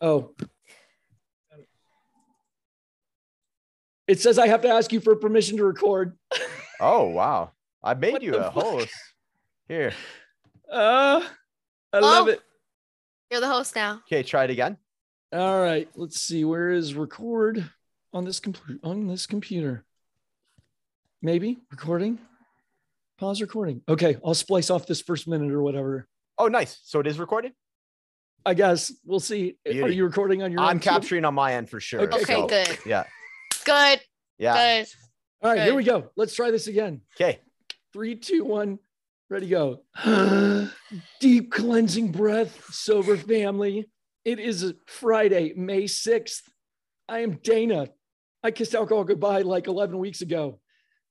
Oh. It says I have to ask you for permission to record. Oh wow. I made What you a fuck? host. Here. Uh, I love Oh. it. You're the host now. Okay, try it again. All right, let's see. Where is record on this computer? On this computer, maybe recording. Pause recording. Okay, I'll splice off this first minute or whatever. Oh, nice. So it is recorded? I guess we'll see. Are you recording on your? I'm end too? capturing on my end for sure. Okay, Okay, so, good. Yeah. Good. Yeah. Good. All right, here we go. Let's try this again. Okay. Three, two, one, ready, go. Deep cleansing breath, sober family. It is Friday, May 6th. I am Dana. I kissed alcohol goodbye like 11 weeks ago.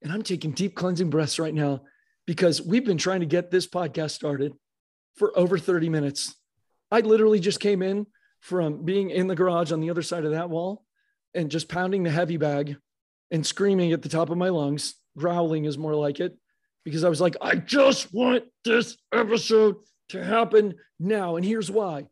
And I'm taking deep cleansing breaths right now because we've been trying to get this podcast started for over 30 minutes. I literally just came in from being in the garage on the other side of that wall and just pounding the heavy bag and screaming at the top of my lungs. Growling is more like it because I was like, I just want this episode to happen now. And here's why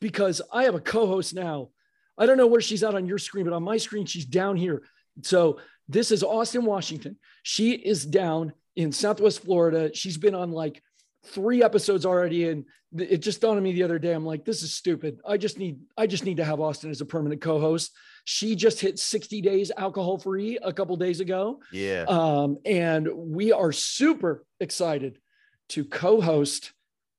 because I have a co host now. I don't know where she's at on your screen, but on my screen, she's down here. So this is Austen, Washington. She is down in Southwest Florida. She's been on like three episodes already. And it just dawned on me the other day. I'm like, this is stupid. I just need, I just need to have Austen as a permanent co-host. She just hit 60 days alcohol free a couple days ago. Yeah. Um, and we are super excited to co-host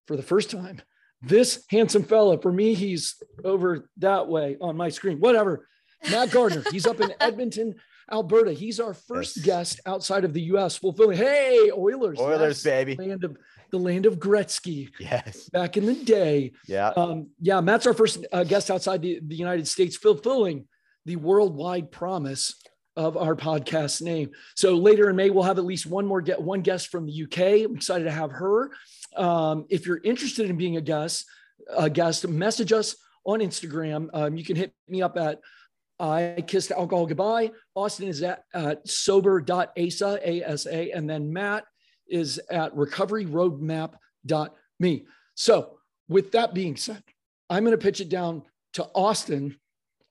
for the first time this handsome fella. For me, he's over that way on my screen. Whatever. Matt Gardiner. He's up in Edmonton, Alberta. He's our first Yes. guest outside of the U.S. Fulfilling. Hey, Oilers! Oilers, baby. Land of the land of Gretzky Yes. back in the day. Yeah. Um, yeah, Matt's our first uh, guest outside the, the United States, fulfilling the worldwide promise of our podcast name. So later in May, we'll have at least one more get one guest from the UK. I'm excited to have her. Um, if you're interested in being a guest, a guest, message us on Instagram. Um, you can hit me up at I kissed alcohol goodbye. Austen is at, at sober.asa, A-S-A, and then Matt is at recoveryroadmap.me. So with that being said, I'm going to pitch it down to Austen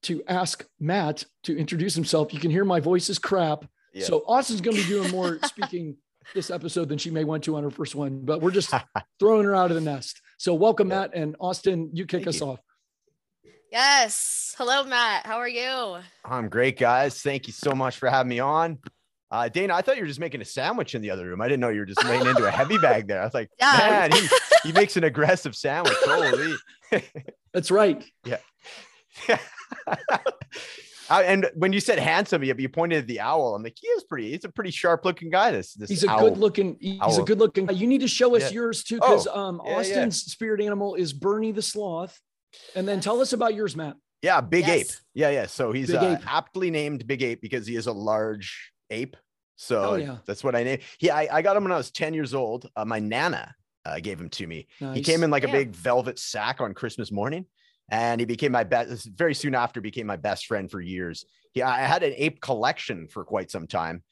to ask Matt to introduce himself. You can hear my voice is crap. Yeah. So Austen's going to be doing more speaking this episode than she may want to on her first one, but we're just throwing her out of the nest. So welcome, Yeah. Matt and Austen. You kick Thank us you. off. Yes. Hello, Matt. How are you? I'm great, guys. Thank you so much for having me on. Uh, Dana, I thought you were just making a sandwich in the other room. I didn't know you were just laying into a heavy bag there. I was like, Yeah. man, he, he makes an aggressive sandwich. Holy. That's right. Uh, and when you said handsome, you, you pointed at the owl. I'm like, he is pretty. He's a pretty sharp looking guy. This this He's a owl. good looking. He's a good looking. Guy. You need to show us Yeah. yours too, because Oh, um, yeah, yeah. Austen's spirit animal is Bernie the sloth. And then tell us about yours, Matt. Yeah, big ape. Yeah, yeah. So he's Big uh, ape. aptly named Big Ape because he is a large ape. So Hell yeah. that's what I named. Yeah, I, I got him when I was 10 years old. Uh, my nana uh, gave him to me. He came in like a big velvet sack on Christmas morning, and he became my best. Very soon after, became my best friend for years. He, I had an ape collection for quite some time,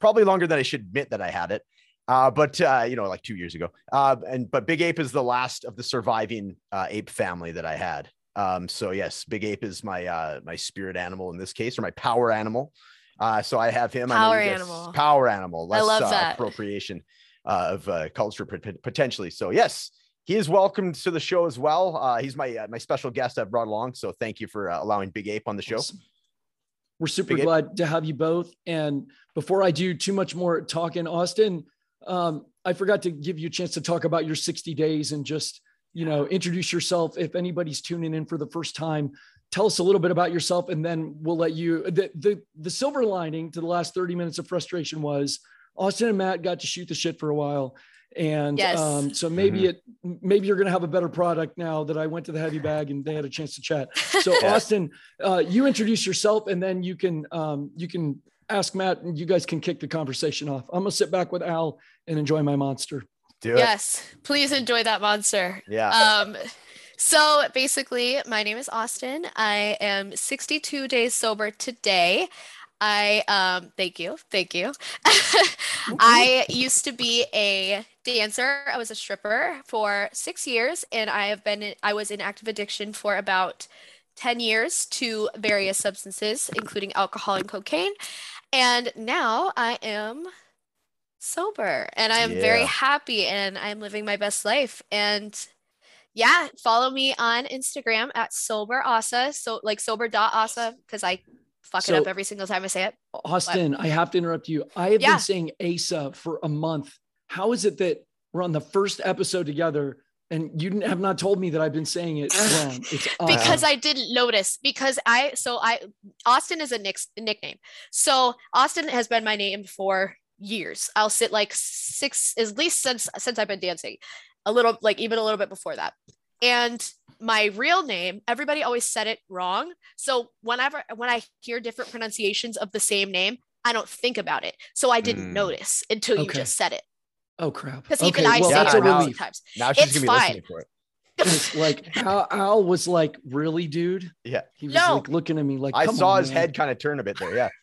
probably longer than I should admit that I had it. Uh, but uh, you know, like two years ago. Uh, and but Big Ape is the last of the surviving uh, ape family that I had. Um, so yes, Big Ape is my uh, my spirit animal in this case, or my power animal. Uh, so I have him. I know Power you guys- animal. Power animal. I Less, love uh, that. appropriation uh, of uh, culture pot- potentially. So yes, he is welcome to the show as well. Uh, he's my uh, my special guest I've brought along. So thank you for uh, allowing Big Ape on the show. Awesome. We're super Big Ape. glad to have you both. And before I do too much more talking, Austen, um, I forgot to give you a chance to talk about your 60 days and just, you know, introduce yourself. If anybody's tuning in for the first time, tell us a little bit about yourself, and then we'll let you. The the, the silver lining to the last 30 minutes of frustration was Austen and Matt got to shoot the shit for a while. And Yes. um, so maybe it maybe you're gonna have a better product now that I went to the heavy bag and they had a chance to chat. So Yeah. Austen, uh, you introduce yourself, and then you can um, you can ask Matt, and you guys can kick the conversation off. I'm gonna sit back with Al and enjoy my monster. Do it. Yes. Please enjoy that monster. Yeah. Um, so basically, my name is Austen. I am 62 days sober today. I um thank you. Thank you. I used to be a dancer. I was a stripper for 6 years and I have been I was in active addiction for about 10 years to various substances, including alcohol and cocaine. And now I am sober and I am very happy and I'm living my best life. And yeah, follow me on Instagram at sober asa. So like sober dot asa because I fuck it up every single time I say it. Austen, I have to interrupt you. I have Yeah. been saying Asa for a month. How is it that we're on the first episode together and you have not told me that I've been saying it wrong? It's because I didn't notice because I so I Austen is a nick, nickname. So Austen has been my name for years. I'll sit like six at least since since I've been dancing. A little like even a little bit before that. And my real name, everybody always said it wrong. So whenever when I hear different pronunciations of the same name, I don't think about it. So I didn't Mm. notice until you Okay. just said it. Oh crap. Because Okay, even I well, say that's it a now- relief. sometimes. Now she's It's gonna be fine. listening for it. Like Al, Al was like, really, dude? Yeah. He was No. like looking at me like, I saw on, his man." head kind of turn a bit there. Yeah.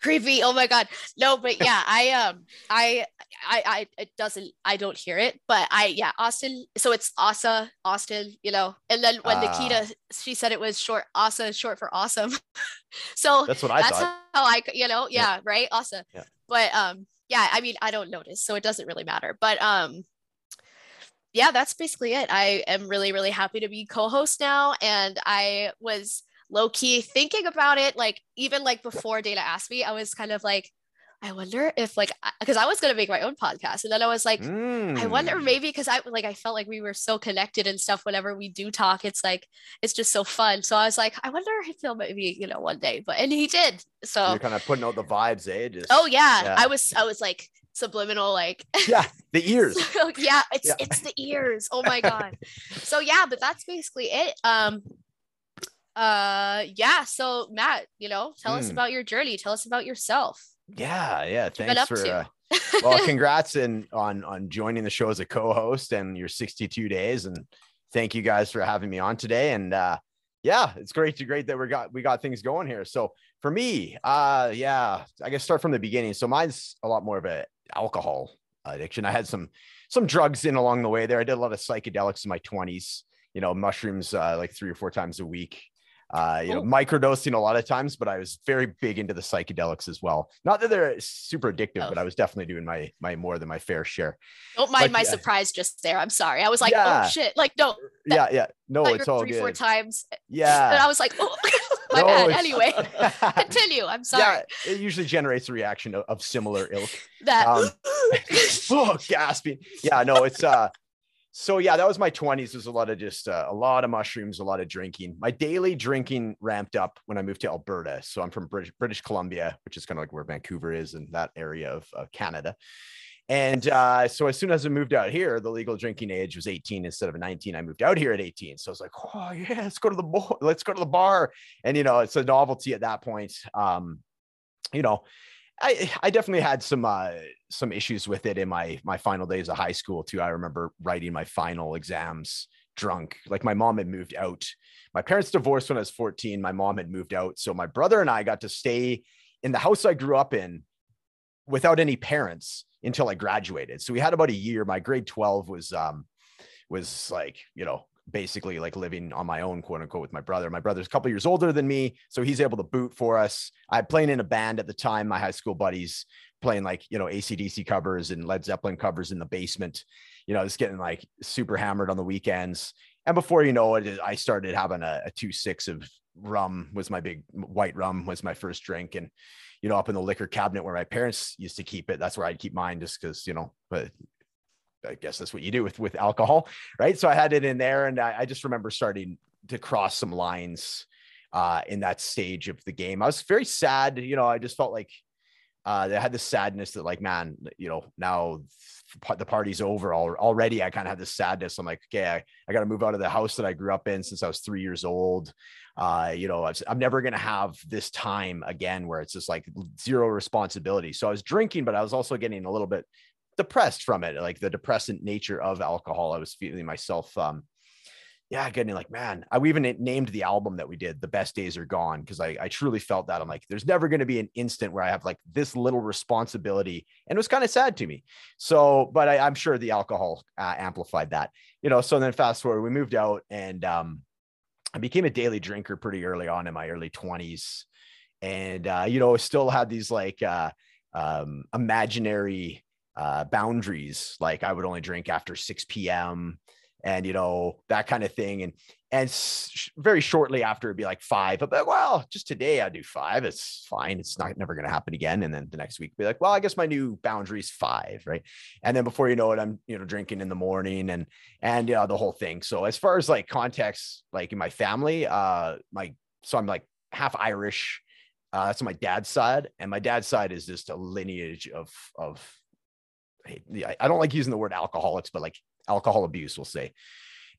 creepy oh my god no but yeah i um I, I i it doesn't i don't hear it but i yeah austen so it's asa austen you know and then when Ah. nikita she said it was short asa is short for awesome so That's what I that's thought. how I, you know Yeah. yeah, right asa Yeah. but um yeah i mean i don't notice so it doesn't really matter but um yeah that's basically it. I am really really happy to be co-host now and i was low key thinking about it like even like before dana asked me i was kind of like i wonder if like because i was going to make my own podcast and then i was like I wonder Mm. maybe because I like I felt like we were so connected and stuff. Whenever we do talk, it's like it's just so fun. So I was like, I wonder if he'll maybe you know one day, but and he did. So You're kind of putting out the vibes, eh? Just, oh yeah, yeah. I was I was like subliminal like yeah, the ears. yeah, it's Yeah. it's the ears. Oh my god. so yeah, but that's basically it. Um uh yeah, so Matt, you know, tell us Mm. about your journey. Tell us about yourself. Yeah, yeah. Thanks for. Uh, well, congrats in on on joining the show as a co-host and your 62 days, and thank you guys for having me on today. And uh, yeah, it's great to great that we got we got things going here. So for me, uh, yeah, I guess start from the beginning. So mine's a lot more of a alcohol addiction. I had some some drugs in along the way there. I did a lot of psychedelics in my 20s. You know, mushrooms uh, like three or four times a week. Uh, you know, Oh. microdosing a lot of times, but I was very big into the psychedelics as well. Not that they're super addictive, Oh. but I was definitely doing my my more than my fair share. Don't mind Like, my yeah. surprise just there. I'm sorry. I was like, Yeah. oh shit. Like, no, That- yeah, yeah. No, it's all three, four times. Yeah, And I was like, oh, my No, bad. Anyway, continue. I'm sorry. Yeah, it usually generates a reaction of, of similar ilk. That Um, oh, gasping. Yeah, no, it's uh so yeah, that was my 20s. There's a lot of just uh, a lot of mushrooms, a lot of drinking. My daily drinking ramped up when I moved to Alberta. So I'm from British, British Columbia, which is kind of like where Vancouver is in that area of, of Canada. And uh, so as soon as I moved out here, the legal drinking age was 18 instead of 19. I moved out here at 18. So I was like, oh yeah, let's go to the bar. Let's go to the bar. And you know, it's a novelty at that point. Um, you know, I I definitely had some uh some issues with it in my my final days of high school too. I remember writing my final exams drunk. Like my mom had moved out. My parents divorced when I was 14. My mom had moved out. So my brother and I got to stay in the house I grew up in without any parents until I graduated. So we had about a year. My grade 12 was um was like, you know, basically like living on my own, quote unquote, with my brother. My brother's a couple years older than me, so he's able to boot for us. I playing in a band at the time, my high school buddies playing like, you know, ACDC covers and Led Zeppelin covers in the basement, you know, just getting like super hammered on the weekends. And before you know it, I started having a, a two six of rum was my big white rum was my first drink. And, you know, up in the liquor cabinet where my parents used to keep it, that's where I'd keep mine just because, you know, but I guess that's what you do with with alcohol, right? So I had it in there, and I, I just remember starting to cross some lines uh, in that stage of the game. I was very sad, you know. I just felt like uh, I had this sadness that, like, man, you know, now the party's over already. I kind of had this sadness. I'm like, okay, I, I got to move out of the house that I grew up in since I was three years old. Uh, you know, I was- I'm never gonna have this time again where it's just like zero responsibility. So I was drinking, but I was also getting a little bit depressed from it, like the depressant nature of alcohol. I was feeling myself, um, yeah, getting like, man, I we even named the album that we did, The Best Days Are Gone, because I, I truly felt that. I'm like, there's never going to be an instant where I have like this little responsibility. And it was kind of sad to me. So, but I, I'm sure the alcohol uh, amplified that, you know. So then fast forward, we moved out and um, I became a daily drinker pretty early on in my early 20s. And, uh, you know, still had these like uh, um, imaginary uh, boundaries. Like I would only drink after 6 p.m. and, you know, that kind of thing. And, and very shortly after it'd be like five, but well, just today I do five. It's fine. It's not never going to happen again. And then the next week be like, well, I guess my new boundary is five, right? And then before you know it, I'm you know drinking in the morning and and you know, the whole thing. So as far as like context, like in my family, uh, my so I'm like half Irish. Uh, that's on my dad's side, and my dad's side is just a lineage of of. I don't like using the word alcoholics, but like alcohol abuse, we'll say.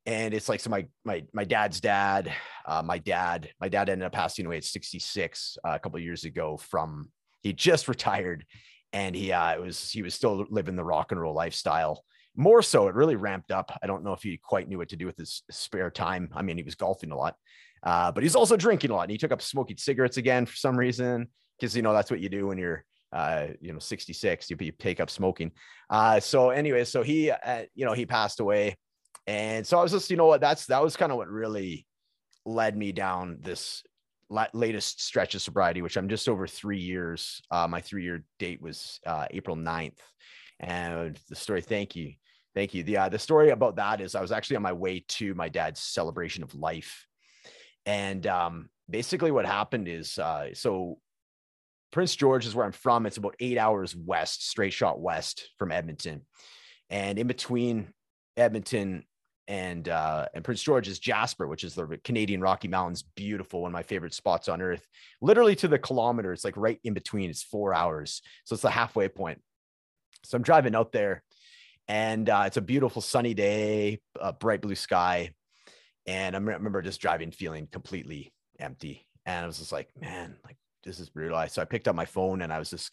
And it's like so my my my dad's dad uh, my dad my dad ended up passing away at 66 uh, a couple years ago from he just retired and he uh, it was he was still living the rock and roll lifestyle. More so it really ramped up. I don't know if he quite knew what to do with his spare time. I mean he was golfing a lot uh, but he's also drinking a lot and he took up smoking cigarettes again for some reason because you know that's what you do when you're uh, you know 66 you, you take up smoking uh, so anyway so he uh, you know he passed away and so I was just, you know what, that's that was kind of what really led me down this latest stretch of sobriety, which I'm just over three years. Uh, my three year date was uh, April 9th. And the story, thank you. Thank you. The, uh, the story about that is I was actually on my way to my dad's celebration of life. And um, basically, what happened is uh, so Prince George is where I'm from. It's about eight hours west, straight shot west from Edmonton. And in between Edmonton and uh, and Prince George is Jasper, which is the Canadian Rocky Mountains, beautiful, one of my favorite spots on earth. Literally to the kilometer, it's like right in between. It's four hours, so it's the halfway point. So I'm driving out there, and uh, it's a beautiful sunny day, a bright blue sky, and I remember just driving feeling completely empty, and I was just like, man, like this is brutal. So I picked up my phone and I was just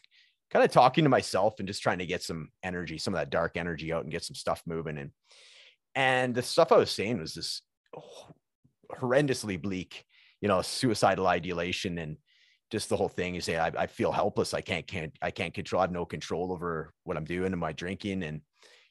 kind of talking to myself and just trying to get some energy, some of that dark energy out and get some stuff moving and and the stuff I was saying was this horrendously bleak, you know, suicidal ideation and just the whole thing. You say, I, I feel helpless. I can't, can't, I can't control. I have no control over what I'm doing and my drinking. And,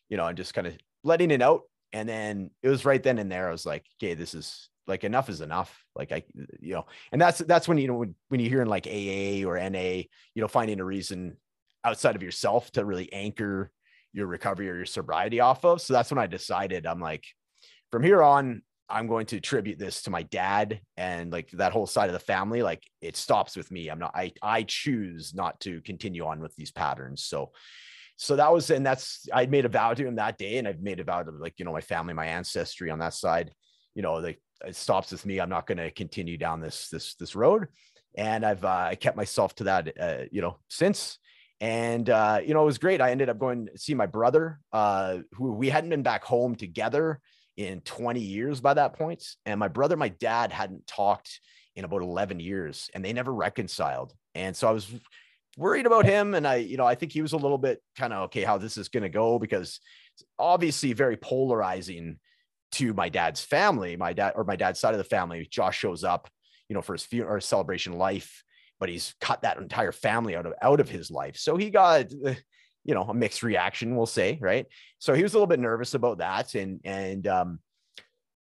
you know, I'm just kind of letting it out. And then it was right then and there. I was like, okay, this is like enough is enough. Like I, you know, and that's that's when you know when, when you hear in like AA or NA, you know, finding a reason outside of yourself to really anchor your recovery or your sobriety off of. So that's when I decided I'm like, from here on, I'm going to attribute this to my dad and like that whole side of the family. Like it stops with me. I'm not, I, I choose not to continue on with these patterns. So, so that was, and that's, I made a vow to him that day. And I've made a vow to like, you know, my family, my ancestry on that side, you know, it stops with me. I'm not going to continue down this, this, this road. And I've, uh, I kept myself to that, uh, you know, since, and uh, you know it was great i ended up going to see my brother uh, who we hadn't been back home together in 20 years by that point and my brother my dad hadn't talked in about 11 years and they never reconciled and so i was worried about him and i you know i think he was a little bit kind of okay how this is going to go because obviously very polarizing to my dad's family my dad or my dad's side of the family josh shows up you know for his funeral or celebration life but he's cut that entire family out of out of his life. So he got you know a mixed reaction, we'll say, right? So he was a little bit nervous about that, and and um,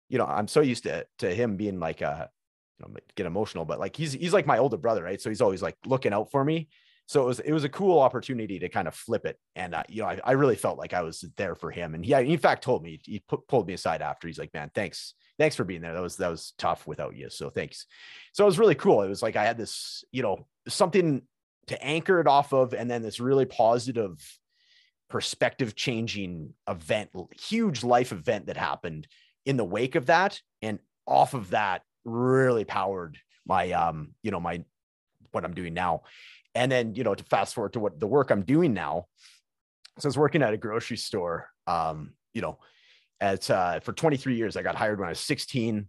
you know, I'm so used to to him being like a you know get emotional, but like he's he's like my older brother, right? So he's always like looking out for me. So it was it was a cool opportunity to kind of flip it, and uh, you know, I, I really felt like I was there for him, and he in fact told me he put, pulled me aside after. He's like, "Man, thanks." thanks for being there. That was that was tough without you. So thanks. So it was really cool. It was like I had this, you know, something to anchor it off of, and then this really positive perspective changing event, huge life event that happened in the wake of that. And off of that really powered my um, you know, my what I'm doing now. And then, you know, to fast forward to what the work I'm doing now. So I was working at a grocery store, um, you know, at uh, for 23 years. I got hired when I was 16.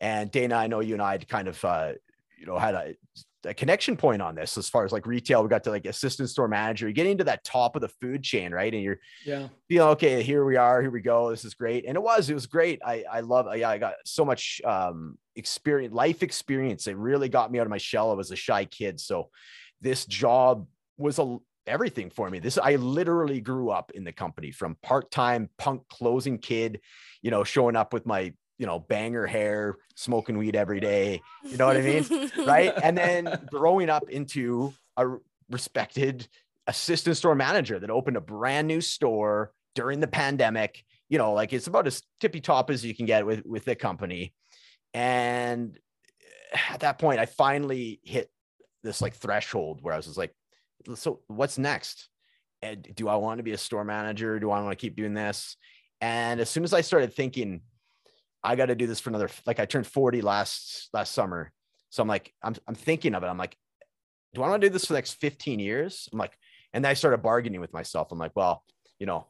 And Dana, I know you and I had kind of uh, you know had a, a, connection point on this as far as like retail. We got to like assistant store manager, you're getting to that top of the food chain, right? And you're yeah, feeling okay, here we are, here we go. This is great. And it was, it was great. I I love yeah, I got so much um experience, life experience. It really got me out of my shell. I was a shy kid. So this job was a everything for me. This I literally grew up in the company from part-time punk closing kid, you know, showing up with my you know, banger hair, smoking weed every day. You know what I mean? right. And then growing up into a respected assistant store manager that opened a brand new store during the pandemic. You know, like it's about as tippy top as you can get with with the company. And at that point, I finally hit this like threshold where I was just like, so what's next? And do I want to be a store manager? Do I want to keep doing this? And as soon as I started thinking, I got to do this for another, like I turned 40 last last summer. So I'm like, I'm I'm thinking of it. I'm like, do I want to do this for the next 15 years? I'm like, and then I started bargaining with myself. I'm like, well, you know,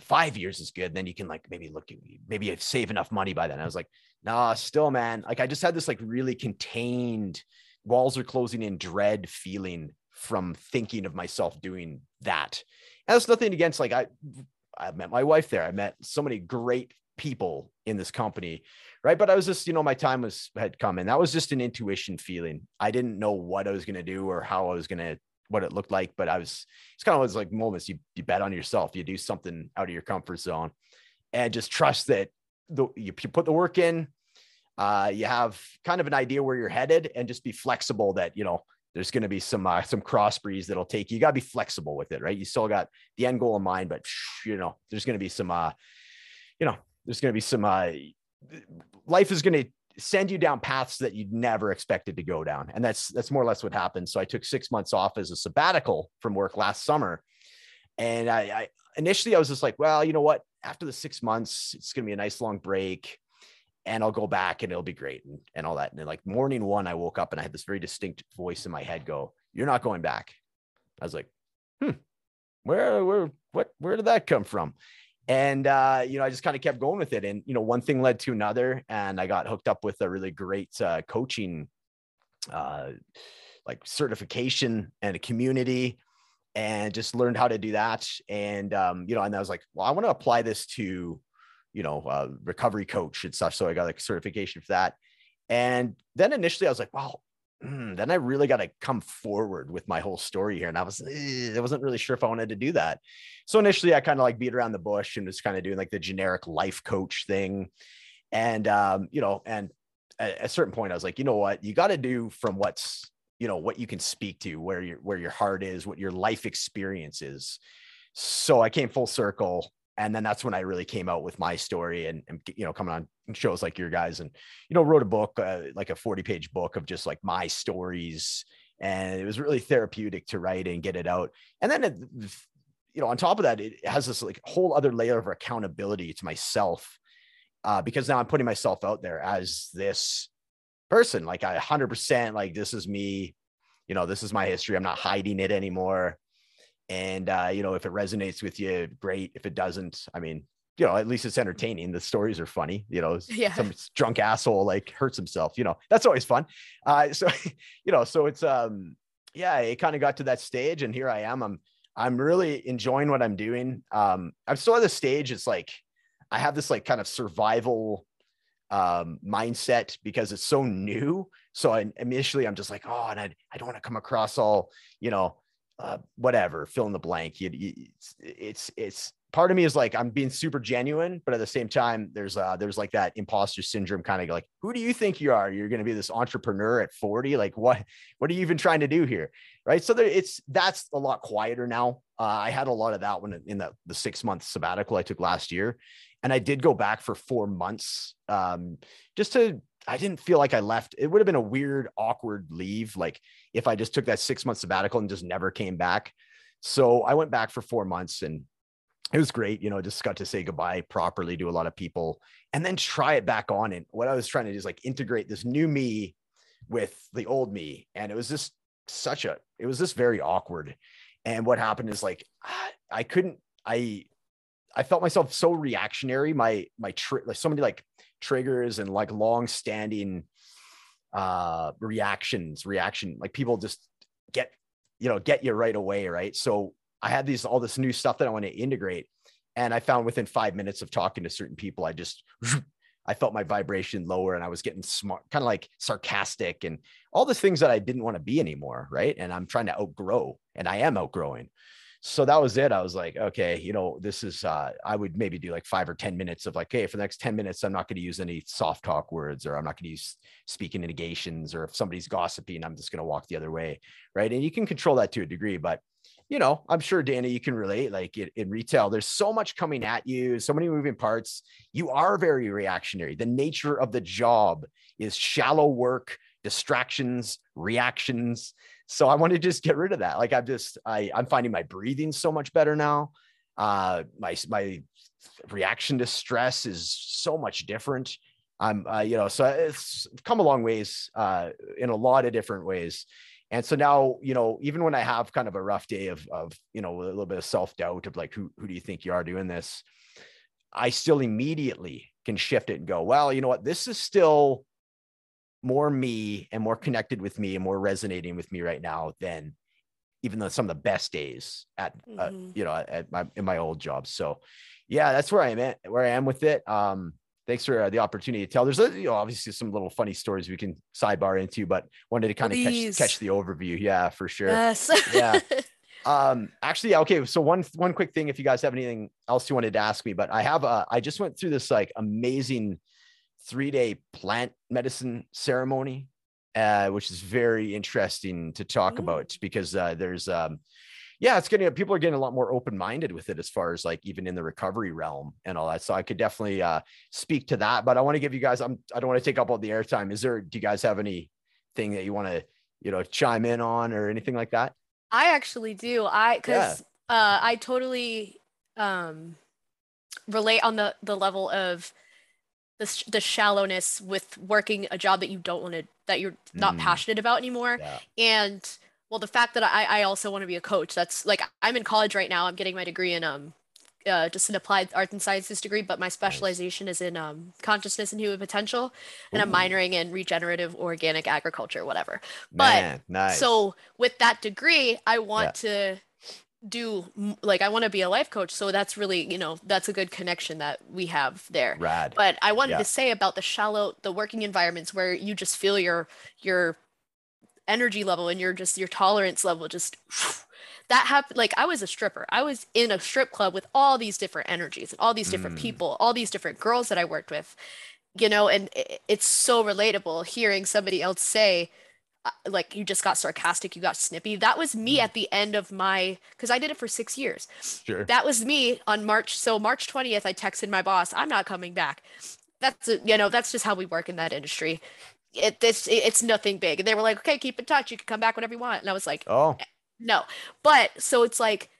five years is good. Then you can like maybe look, maybe save enough money by then. I was like, nah, still, man. Like I just had this like really contained walls are closing in dread feeling from thinking of myself doing that. And that's nothing against like I I met my wife there. I met so many great people in this company, right? But I was just, you know, my time was had come and that was just an intuition feeling. I didn't know what I was to do or how I was to what it looked like, but I was it's kind of was like moments you you bet on yourself, you do something out of your comfort zone and just trust that the you, you put the work in, uh, you have kind of an idea where you're headed and just be flexible that, you know, there's going to be some, uh, some cross breeds that'll take you. You got to be flexible with it, right? You still got the end goal in mind, but you know, there's going to be some, uh, you know, there's going to be some, uh, life is going to send you down paths that you'd never expected to go down. And that's, that's more or less what happened. So I took six months off as a sabbatical from work last summer. And I, I initially I was just like, well, you know what? After the six months, it's going to be a nice long break and I'll go back and it'll be great and, and all that. And then like morning one, I woke up and I had this very distinct voice in my head go, You're not going back. I was like, hmm, where, where, what, where did that come from? And uh, you know, I just kind of kept going with it. And you know, one thing led to another, and I got hooked up with a really great uh, coaching uh like certification and a community and just learned how to do that. And um, you know, and I was like, well, I want to apply this to you know, uh, recovery coach and stuff. So I got like certification for that. And then initially I was like, wow, mm, then I really got to come forward with my whole story here. And I was, eh, I wasn't really sure if I wanted to do that. So initially I kind of like beat around the bush and was kind of doing like the generic life coach thing. And, um, you know, and at a certain point I was like, you know what, you got to do from what's, you know, what you can speak to where your, where your heart is, what your life experience is. So I came full circle and then that's when I really came out with my story and, and you know coming on shows like your guys and you know wrote a book uh, like a 40 page book of just like my stories. And it was really therapeutic to write and get it out. And then it, you know on top of that it has this like whole other layer of accountability to myself uh, because now I'm putting myself out there as this person. Like I 100% like this is me. You know this is my history. I'm not hiding it anymore and uh, you know, if it resonates with you, great. If it doesn't, I mean, you know, at least it's entertaining. The stories are funny. You know, yeah. some drunk asshole like hurts himself. You know, that's always fun. Uh, so, you know, so it's um, yeah, it kind of got to that stage, and here I am. I'm I'm really enjoying what I'm doing. Um, I'm still at the stage. It's like I have this like kind of survival um mindset because it's so new. So I, initially I'm just like, oh, and I, I don't want to come across all, you know, uh, whatever, fill in the blank. You, you, it's, it's, it's part of me is like, I'm being super genuine, but at the same time, there's, uh, there's like that imposter syndrome kind of like, who do you think you are? You're going to be this entrepreneur at 40. Like what, what are you even trying to do here? Right. So there, it's, that's a lot quieter now. Uh, I had a lot of that when in the, the six month sabbatical I took last year. And I did go back for four months um, just to I didn't feel like I left. It would have been a weird, awkward leave. Like if I just took that six month sabbatical and just never came back. So I went back for four months and it was great. You know, just got to say goodbye properly to a lot of people and then try it back on. And what I was trying to do is like integrate this new me with the old me. And it was just such a, it was just very awkward. And what happened is like, I couldn't, I, I felt myself so reactionary. My, my, tri- like so many like triggers and like long standing uh reactions reaction like people just get you know get you right away right? So i had these all this new stuff that i want to integrate and i found within five minutes of talking to certain people i just i felt my vibration lower and i was getting smart kind of like sarcastic and all the things that i didn't want to be anymore right? And i'm trying to outgrow and i am outgrowing so that was it. I was like, okay, you know, this is uh I would maybe do like five or 10 minutes of like, hey, for the next 10 minutes, I'm not going to use any soft talk words or I'm not going to use speaking negations or if somebody's gossiping, I'm just going to walk the other way. Right. And you can control that to a degree, but you know, I'm sure Danny, you can relate. Like in, in, retail, there's so much coming at you, so many moving parts. You are very reactionary. The nature of the job is shallow work, distractions, reactions. So I want to just get rid of that. Like I'm just, I, I'm finding my breathing so much better now. Uh, my my reaction to stress is so much different. I'm, uh, you know, so it's come a long ways uh, in a lot of different ways. And so now, you know, even when I have kind of a rough day of, of you know, a little bit of self doubt of like, who, who do you think you are doing this? I still immediately can shift it and go, well, you know what? This is still more me and more connected with me and more resonating with me right now than even though some of the best days at uh, mm-hmm. you know at my in my old job. So yeah that's where i'm at where i am with it. Um thanks for uh, the opportunity to tell. There's a, you know obviously some little funny stories we can sidebar into but wanted to kind of catch, catch the overview. Yeah for sure. Yes. Yeah. Um actually okay so one one quick thing if you guys have anything else you wanted to ask me but i have uh i just went through this like amazing three day plant medicine ceremony, uh, which is very interesting to talk mm. about because uh, there's, um, yeah, it's getting people are getting a lot more open minded with it as far as like even in the recovery realm and all that. So I could definitely uh, speak to that, but I want to give you guys, I'm, I don't want to take up all the airtime. Is there, do you guys have anything that you want to, you know, chime in on or anything like that? I actually do. I, cause yeah. uh, I totally um, relate on the, the level of, the, the shallowness with working a job that you don't want to that you're not mm. passionate about anymore yeah. and well the fact that I, I also want to be a coach that's like i'm in college right now i'm getting my degree in um uh, just an applied arts and sciences degree but my specialization nice. is in um, consciousness and human potential and Ooh. i'm minoring in regenerative organic agriculture whatever Man, but nice. so with that degree i want yeah. to do like I want to be a life coach. So that's really, you know, that's a good connection that we have there. Rad. But I wanted yeah. to say about the shallow the working environments where you just feel your your energy level and your just your tolerance level just that happened like I was a stripper. I was in a strip club with all these different energies and all these different mm. people, all these different girls that I worked with. You know, and it's so relatable hearing somebody else say like you just got sarcastic, you got snippy. That was me mm. at the end of my because I did it for six years. Sure. That was me on March. So March 20th, I texted my boss, I'm not coming back. That's a, you know, that's just how we work in that industry. It this it, it's nothing big. And they were like, okay, keep in touch. You can come back whenever you want. And I was like, oh no. But so it's like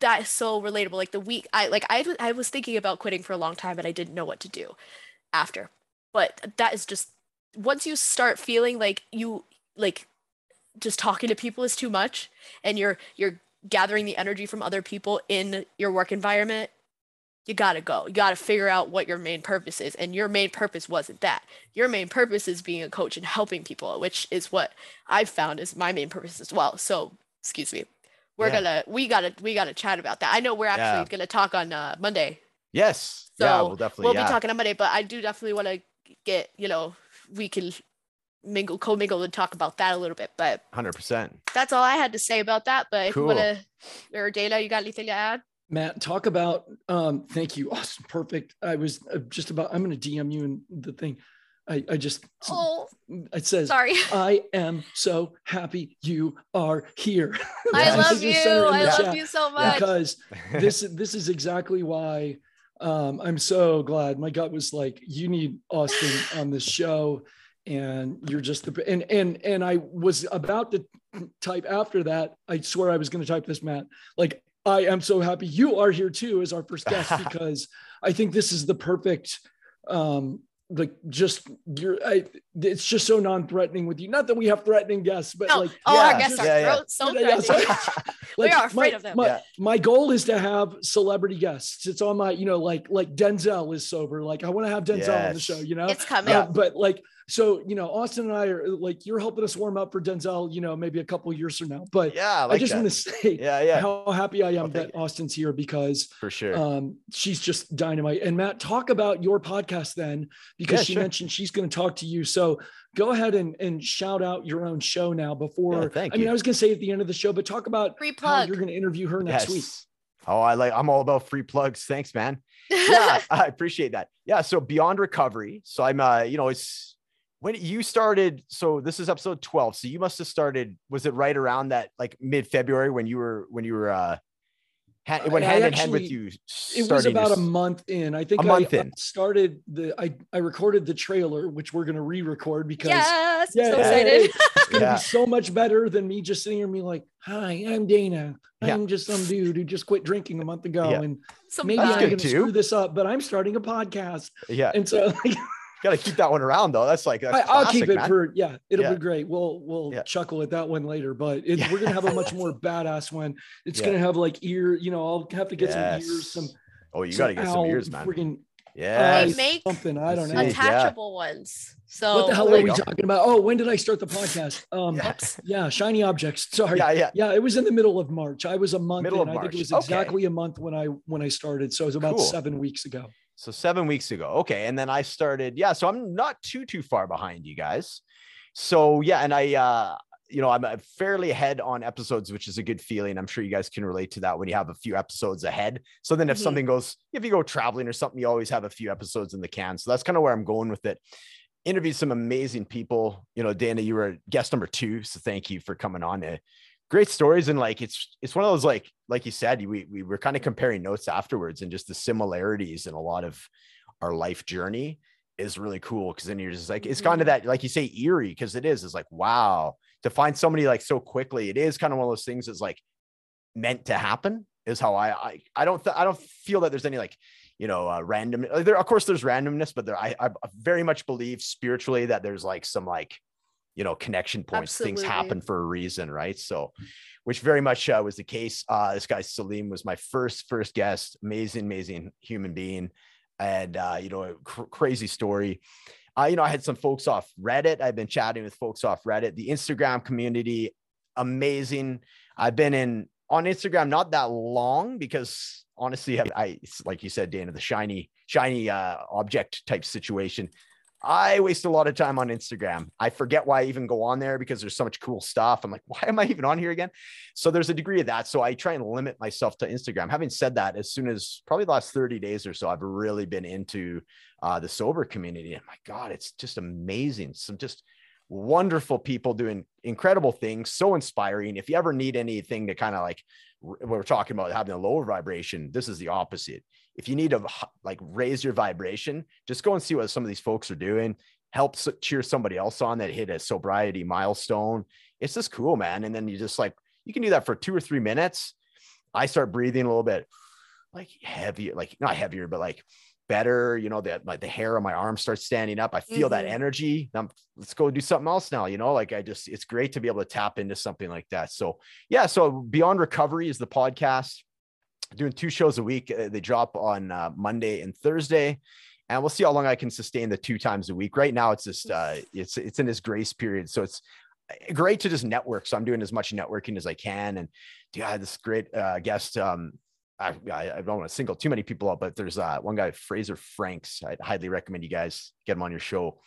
that is so relatable. Like the week I like I I was thinking about quitting for a long time and I didn't know what to do after. But that is just once you start feeling like you like just talking to people is too much and you're you're gathering the energy from other people in your work environment you got to go. You got to figure out what your main purpose is. And your main purpose wasn't that. Your main purpose is being a coach and helping people which is what i've found is my main purpose as well. So excuse me. We're yeah. gonna we gotta we gotta chat about that. I know we're actually yeah. gonna talk on uh, monday. Yes. So yeah, we'll definitely we'll be talking on monday but i do definitely want to get you know we can mingle, co-mingle, and talk about that a little bit. But hundred percent. That's all I had to say about that. But cool. if you want to, or Dana, you got anything to add? Matt, talk about. Um, thank you, Austen. Perfect. I was uh, just about. I'm going to DM you and the thing. I, I just. Oh. It says. Sorry. I am so happy you are here. I love you. I love you so much. Because this this is exactly why. Um, I'm so glad. My gut was like, you need Austen on this show and you're just the and and and I was about to type after that. I swear I was going to type this, Matt. Like I am so happy you are here too as our first guest because I think this is the perfect um like just you're I, it's just so non-threatening with you. Not that we have threatening guests but no. like oh yeah, our guests just, are yeah, so yeah, threatening. like, we are afraid my, of them. my, yeah. my goal is to have celebrity guests. It's on my you know like like denzel is sober. Like i want to have denzel yes. on the show you know? It's coming. Uh, but like so, you know, Austen and I are like, you're helping us warm up for Denzel, you know, maybe a couple years from now. But yeah, I, like I just want to say yeah, yeah. how happy I am that Austen's here because for sure um, she's just dynamite. And Matt, talk about your podcast then, because yeah, she sure. mentioned she's going to talk to you. So go ahead and, and shout out your own show now before. Yeah, thank I mean, you. I was going to say at the end of the show, but talk about Free how you're going to interview her next week. Oh, I like. I'm all about free plugs. Thanks, man. Yeah, I appreciate that. Yeah. So beyond recovery. So I'm. Uh, you know, it's when you started. So this is episode 12. So you must have started. Was it right around that like mid February when you were when you were uh, ha- it went I hand in hand with you. It was starting your about a s- month in. I think A month I, I in. started the. I I recorded the trailer, which we're going to re-record because yes, Yeah, so excited. it's going to Yeah. be so much better than me just sitting here and being like, "Hi, I'm Dana. I'm just some dude who just quit drinking a month ago, Yeah. and Some maybe I'm good going to screw this up, but I'm starting a podcast, Yeah, and so like, gotta keep that one around though. That's like that's I, I'll keep it man. for yeah. It'll Yeah. be great. We'll we'll Yeah. chuckle at that one later, but it, Yeah. we're gonna have a much more badass one. It's Yeah. gonna have like ear. You know, I'll have to get some ears, some. Oh, you gotta get some ears, man. Freaking Yeah. eyes, make something. I don't know. see. attachable ones. So What the hell are we go. talking about? Oh, when did I start the podcast? Um, Yeah. yeah, shiny objects. Sorry. Yeah, yeah. Yeah, it was in the middle of March. I was a month Middle in. of I think it March. was Okay. exactly a month when I when I started. So it was about Cool. seven weeks ago. So seven weeks ago. Okay. And then I started, yeah. So I'm not too, too far behind you guys. So yeah, and I uh you know, I'm fairly ahead on episodes, which is a good feeling. I'm sure you guys can relate to that when you have a few episodes ahead. So then if Mhm. something goes, if you go traveling or something, you always have a few episodes in the can. So that's kind of where I'm going with it. Interviewed some amazing people. You know, Dana, you were guest number two. So thank you for coming on. Uh, great stories. And like it's it's one of those like, like you said, we we were kind of comparing notes afterwards and just the similarities in a lot of our life journey is really cool because then you're just like it's kind of that like you say eerie because it is it's like wow to find somebody like so quickly it is kind of one of those things that's like meant to happen is how I I, I don't th- I don't feel that there's any like you know uh, random there of course there's randomness but there I, I very much believe spiritually that there's like some like you know connection points things happen for a reason right so which very much uh, was the case uh this guy Salim was my first first guest amazing amazing human being and uh, you know, cr- crazy story. Uh, you know, I had some folks off Reddit. I've been chatting with folks off Reddit. The Instagram community, amazing. I've been in on Instagram not that long because honestly, I, I it's like you said, Dana, the shiny, shiny uh, object type situation. I waste a lot of time on Instagram. I forget why I even go on there because there's so much cool stuff. I'm like, why am I even on here again? So there's a degree of that. So I try and limit myself to Instagram. Having said that, as soon as probably the last 30 days or so, I've really been into uh, the sober community. And my God, it's just amazing. Some just wonderful people doing incredible things. So inspiring. If you ever need anything to kind of like, we're talking about having a lower vibration, this is the opposite. If you need to like raise your vibration, just go and see what some of these folks are doing. Help cheer somebody else on that hit a sobriety milestone. It's just cool, man. And then you just like, you can do that for two or three minutes. I start breathing a little bit like heavier, like not heavier, but like better. You know, that like the hair on my arm starts standing up. I feel that Mhm. energy. I'm, let's go do something else now. You know, like I just, it's great to be able to tap into something like that. So, yeah. So, Beyond Recovery is the podcast. Doing two shows a week. Uh, they drop on uh, Monday and Thursday and we'll see how long I can sustain the two times a week. Right now, it's just uh, it's it's in this grace period, so it's uh, great to just network. So I'm doing as much networking as I can, and dude, I had this great uh, guest. Um, I, I I don't want to single too many people out, but there's uh, one guy, Fraser Franks. I'd highly recommend you guys get him on your show,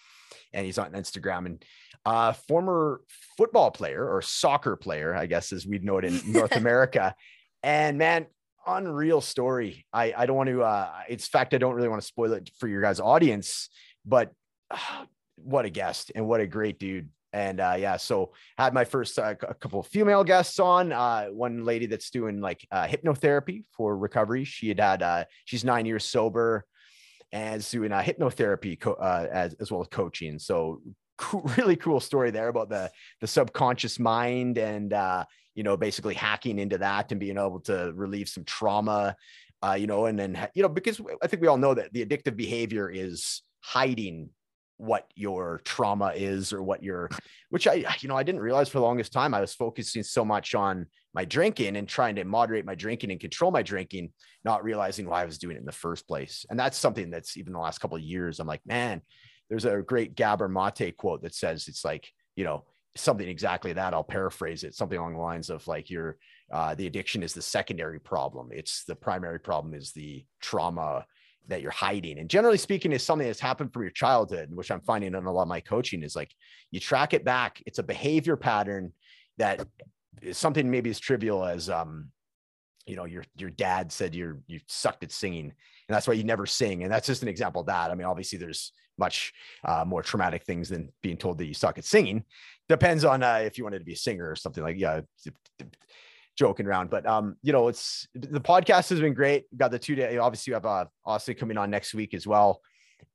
and he's on Instagram and uh, former football player or soccer player, I guess, as we'd know it in North America. And man, unreal story. I, I don't want to, uh, it's fact, I don't really want to spoil it for your guys' audience, but uh, what a guest and what a great dude. And uh, yeah, so had my first uh, a couple of female guests on. Uh, one lady that's doing like uh, hypnotherapy for recovery. She had had uh, she's nine years sober and doing uh, hypnotherapy co- uh, as as well as coaching. So cool, really cool story there about the the subconscious mind and uh, you know basically hacking into that and being able to relieve some trauma. Uh, you know, and then you know because I think we all know that the addictive behavior is hiding what your trauma is or what your which i you know i didn't realize for the longest time i was focusing so much on my drinking and trying to moderate my drinking and control my drinking not realizing why i was doing it in the first place and that's something that's even the last couple of years i'm like man there's a great gabor mate quote that says it's like you know something exactly that i'll paraphrase it something along the lines of like your uh, the addiction is the secondary problem it's the primary problem is the trauma that you're hiding. And generally speaking, is something that's happened from your childhood, which I'm finding in a lot of my coaching is like you track it back. It's a behavior pattern that is something maybe as trivial as um, you know, your your dad said you're you sucked at singing, and that's why you never sing. And that's just an example of that. I mean, obviously, there's much uh, more traumatic things than being told that you suck at singing. Depends on uh, if you wanted to be a singer or something like yeah joking around. But um, you know, it's the podcast has been great. Got the two day. Obviously, you have uh, Austen coming on next week as well.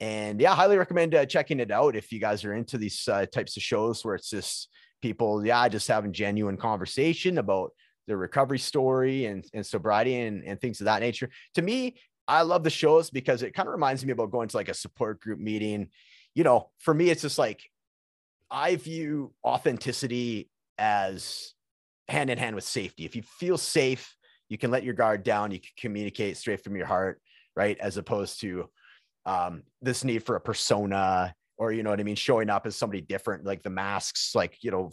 And yeah, highly recommend uh, checking it out if you guys are into these uh, types of shows where it's just people, yeah, just having genuine conversation about their recovery story and, and sobriety and, and things of that nature. To me, I love the shows because it kind of reminds me about going to like a support group meeting. You know, for me, it's just like I view authenticity as hand in hand with safety. If you feel safe, you can let your guard down, you can communicate straight from your heart, right? As opposed to um, this need for a persona or, you know what I mean, showing up as somebody different, like the masks, like, you know,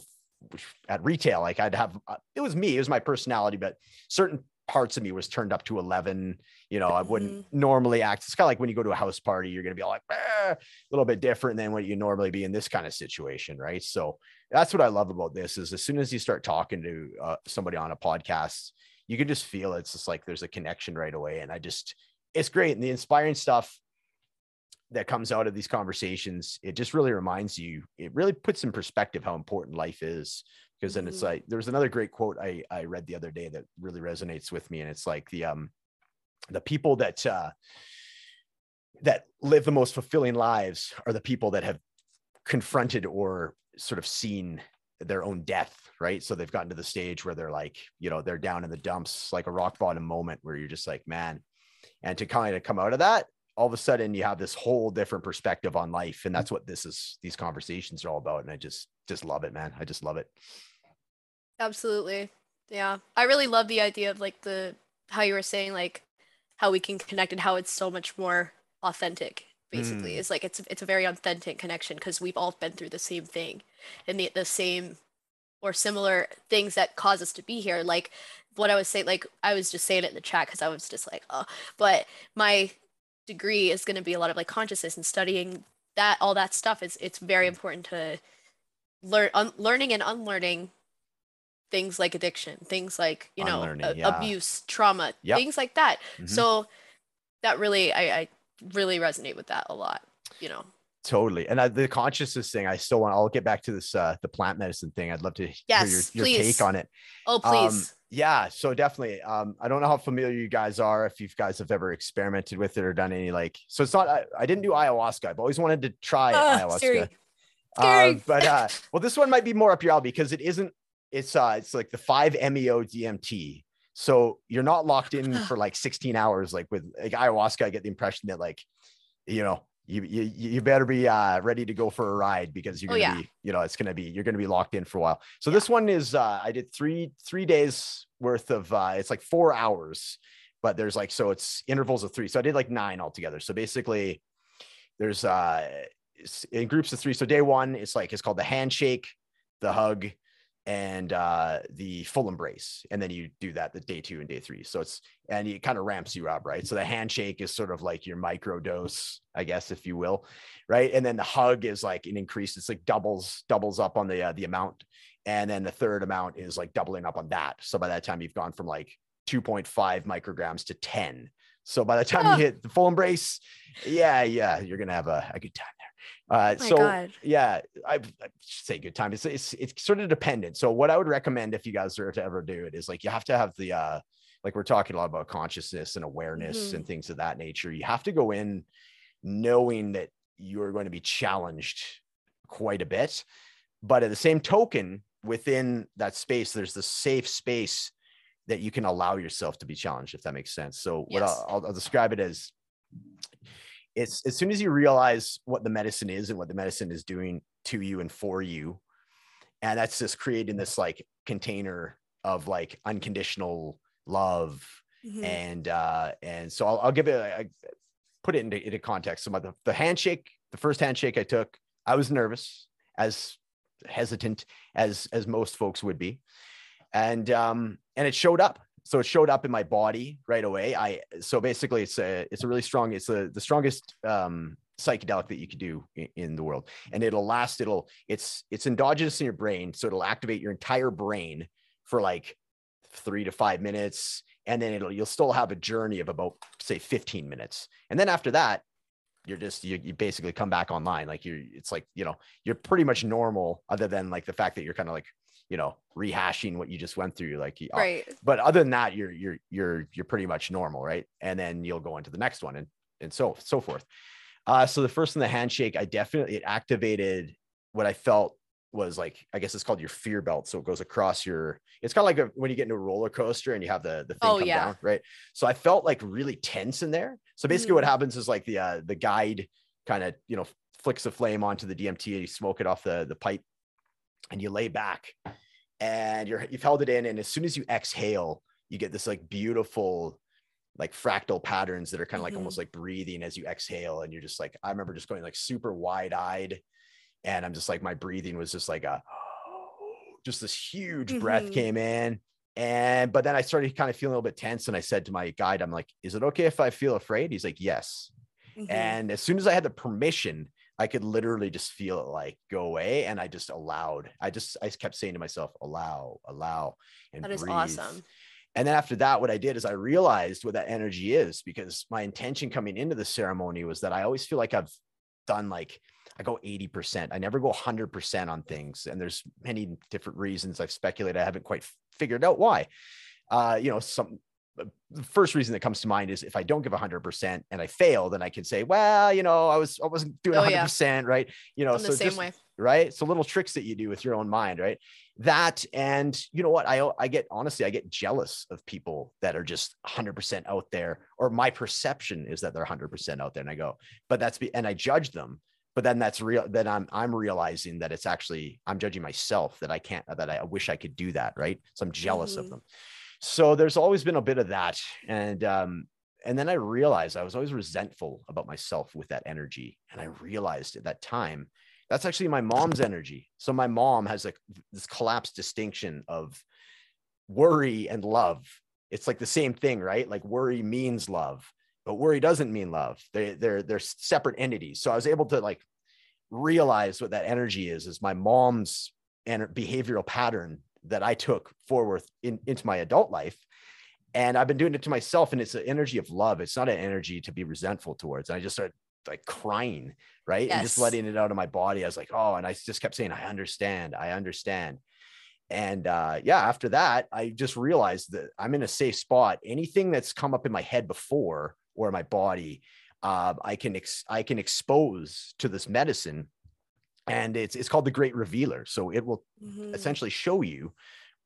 at retail, like I'd have, uh, it was me, it was my personality, but certain parts of me was turned up to 11 you know i wouldn't mm-hmm. normally act. It's kind of like when you go to a house party you're going to be like eh, a little bit different than what you normally be in this kind of situation right? So that's what i love about this is as soon as you start talking to uh, somebody on a podcast you can just feel it's just like there's a connection right away and i just it's great and the inspiring stuff that comes out of these conversations it just really reminds you it really puts in perspective how important life is because then it's mm-hmm. like there's another great quote I I read the other day that really resonates with me, and it's like the um the people that uh that live the most fulfilling lives are the people that have confronted or sort of seen their own death, right? So they've gotten to the stage where they're like, you know, they're down in the dumps, like a rock bottom moment where you're just like, man. And to kind of come out of that, all of a sudden you have this whole different perspective on life. And that's what this is, these conversations are all about. And I just, just love it, man. I just love it. Absolutely. Yeah. I really love the idea of like the how you were saying like how we can connect and how it's so much more authentic basically. Mm. It's like it's it's a very authentic connection because we've all been through the same thing and the the same or similar things that cause us to be here. Like what I was saying, like I was just saying it in the chat because I was just like, oh, but my degree is going to be a lot of like consciousness and studying that all that stuff is it's very important to learn un- learning and unlearning things like addiction, things like, you know, a, yeah. abuse, trauma, yep. things like that. Mm-hmm. So that really, I, I really resonate with that a lot, you know. Totally. And uh, the consciousness thing, I still want, I'll get back to this, uh, the plant medicine thing. I'd love to yes, hear your, your take on it. Oh, please. Um, yeah. So definitely. Um, I don't know how familiar you guys are, if you guys have ever experimented with it or done any like, so it's not, I, I didn't do ayahuasca. I've always wanted to try uh, ayahuasca. Scary. Scary. Uh, but uh, well, this one might be more up your alley because it isn't it's uh it's like the 5 MEO DMT. So you're not locked in for like 16 hours like with like ayahuasca I get the impression that like you know you you you better be uh ready to go for a ride because you're oh, gonna oh, yeah. be you know it's gonna be you're gonna be locked in for a while so yeah. this one is uh i did three three days worth of uh it's like four hours but there's like so it's intervals of three so i did like nine altogether so basically there's uh in groups of three so day one it's like it's called the handshake the hug and uh, the full embrace. And then you do that the day two and day three. So it's, and it kind of ramps you up, right? So the handshake is sort of like your micro dose, I guess, if you will. Right. And then the hug is like an increase. It's like doubles, doubles up on the, uh, the amount. And then the third amount is like doubling up on that. So by that time you've gone from like 2.5 micrograms to 10. So by the time oh. you hit the full embrace, yeah, yeah, you're going to have a, a good time. Uh, oh so God. yeah, I, I say good time. It's, it's it's sort of dependent. So what I would recommend if you guys are to ever do it is like you have to have the uh, like we're talking a lot about consciousness and awareness mm-hmm. and things of that nature. You have to go in knowing that you're going to be challenged quite a bit, but at the same token, within that space, there's the safe space that you can allow yourself to be challenged, if that makes sense. So yes. what I'll, I'll describe it as it's as soon as you realize what the medicine is and what the medicine is doing to you and for you and that's just creating this like container of like unconditional love mm-hmm. and uh and so i'll, I'll give it I put it into, into context. So my, the, the handshake the first handshake i took i was nervous as hesitant as as most folks would be. And um and it showed up so it showed up in my body right away. I so basically it's a it's a really strong it's a, the strongest um, psychedelic that you could do in, in, the world, and it'll last. It'll it's it's endogenous in your brain, so it'll activate your entire brain for like three to five minutes, and then it'll you'll still have a journey of about say 15 minutes, and then after that you're just you, you basically come back online like you're it's like you know you're pretty much normal other than like the fact that you're kind of like you know rehashing what you just went through like right but other than that you're you're you're you're pretty much normal right and then you'll go into the next one and and so so forth uh so the first in the handshake i definitely it activated what i felt was like I guess it's called your fear belt. So it goes across your. It's kind of like a, when you get into a roller coaster and you have the the thing oh, come yeah. down, right? So I felt like really tense in there. So basically, mm. what happens is like the uh, the guide kind of you know flicks a flame onto the DMT, and you smoke it off the the pipe, and you lay back, and you're you've held it in, and as soon as you exhale, you get this like beautiful like fractal patterns that are kind of like mm-hmm. almost like breathing as you exhale. And you're just like i remember just going like super wide eyed and I'm just like my breathing was just like a just this huge mm-hmm. breath came in. And but then I started kind of feeling a little bit tense. And I said to my guide I'm like is it okay if I feel afraid? He's like yes. Mm-hmm. and as soon as I had the permission I could literally just feel it like go away and I just allowed I just I kept saying to myself allow allow and that is breathe. awesome and then after that, what I did is I realized what that energy is because my intention coming into the ceremony was that I always feel like I've done like I go 80%. I never go 100% on things. And there's many different reasons I've speculated. I haven't quite figured out why. Uh, you know, some the first reason that comes to mind is if I don't give 100% and I fail, then I can say, well, you know, I was, I wasn't doing oh, 100%, yeah. right? You know, so the same just, way. right. So little tricks that you do with your own mind, right? That, and you know what, I, I get, honestly, I get jealous of people that are just 100% out there, or my perception is that they're 100% out there. And I go, but that's, be, and I judge them but then that's real then i'm i'm realizing that it's actually i'm judging myself that i can't that i wish i could do that right so i'm jealous mm-hmm. of them so there's always been a bit of that and um and then i realized i was always resentful about myself with that energy and i realized at that time that's actually my mom's energy so my mom has like this collapsed distinction of worry and love it's like the same thing right like worry means love but worry doesn't mean love. They they're they're separate entities. So I was able to like realize what that energy is. Is my mom's and behavioral pattern that I took forward in, into my adult life. And I've been doing it to myself, and it's an energy of love. It's not an energy to be resentful towards. And I just started like crying, right? Yes. And just letting it out of my body. I was like, oh, and I just kept saying, I understand, I understand. And uh, yeah, after that, I just realized that I'm in a safe spot. Anything that's come up in my head before, or my body uh, I can ex- I can expose to this medicine, and it's it's called the Great Revealer. So it will mm-hmm. essentially show you,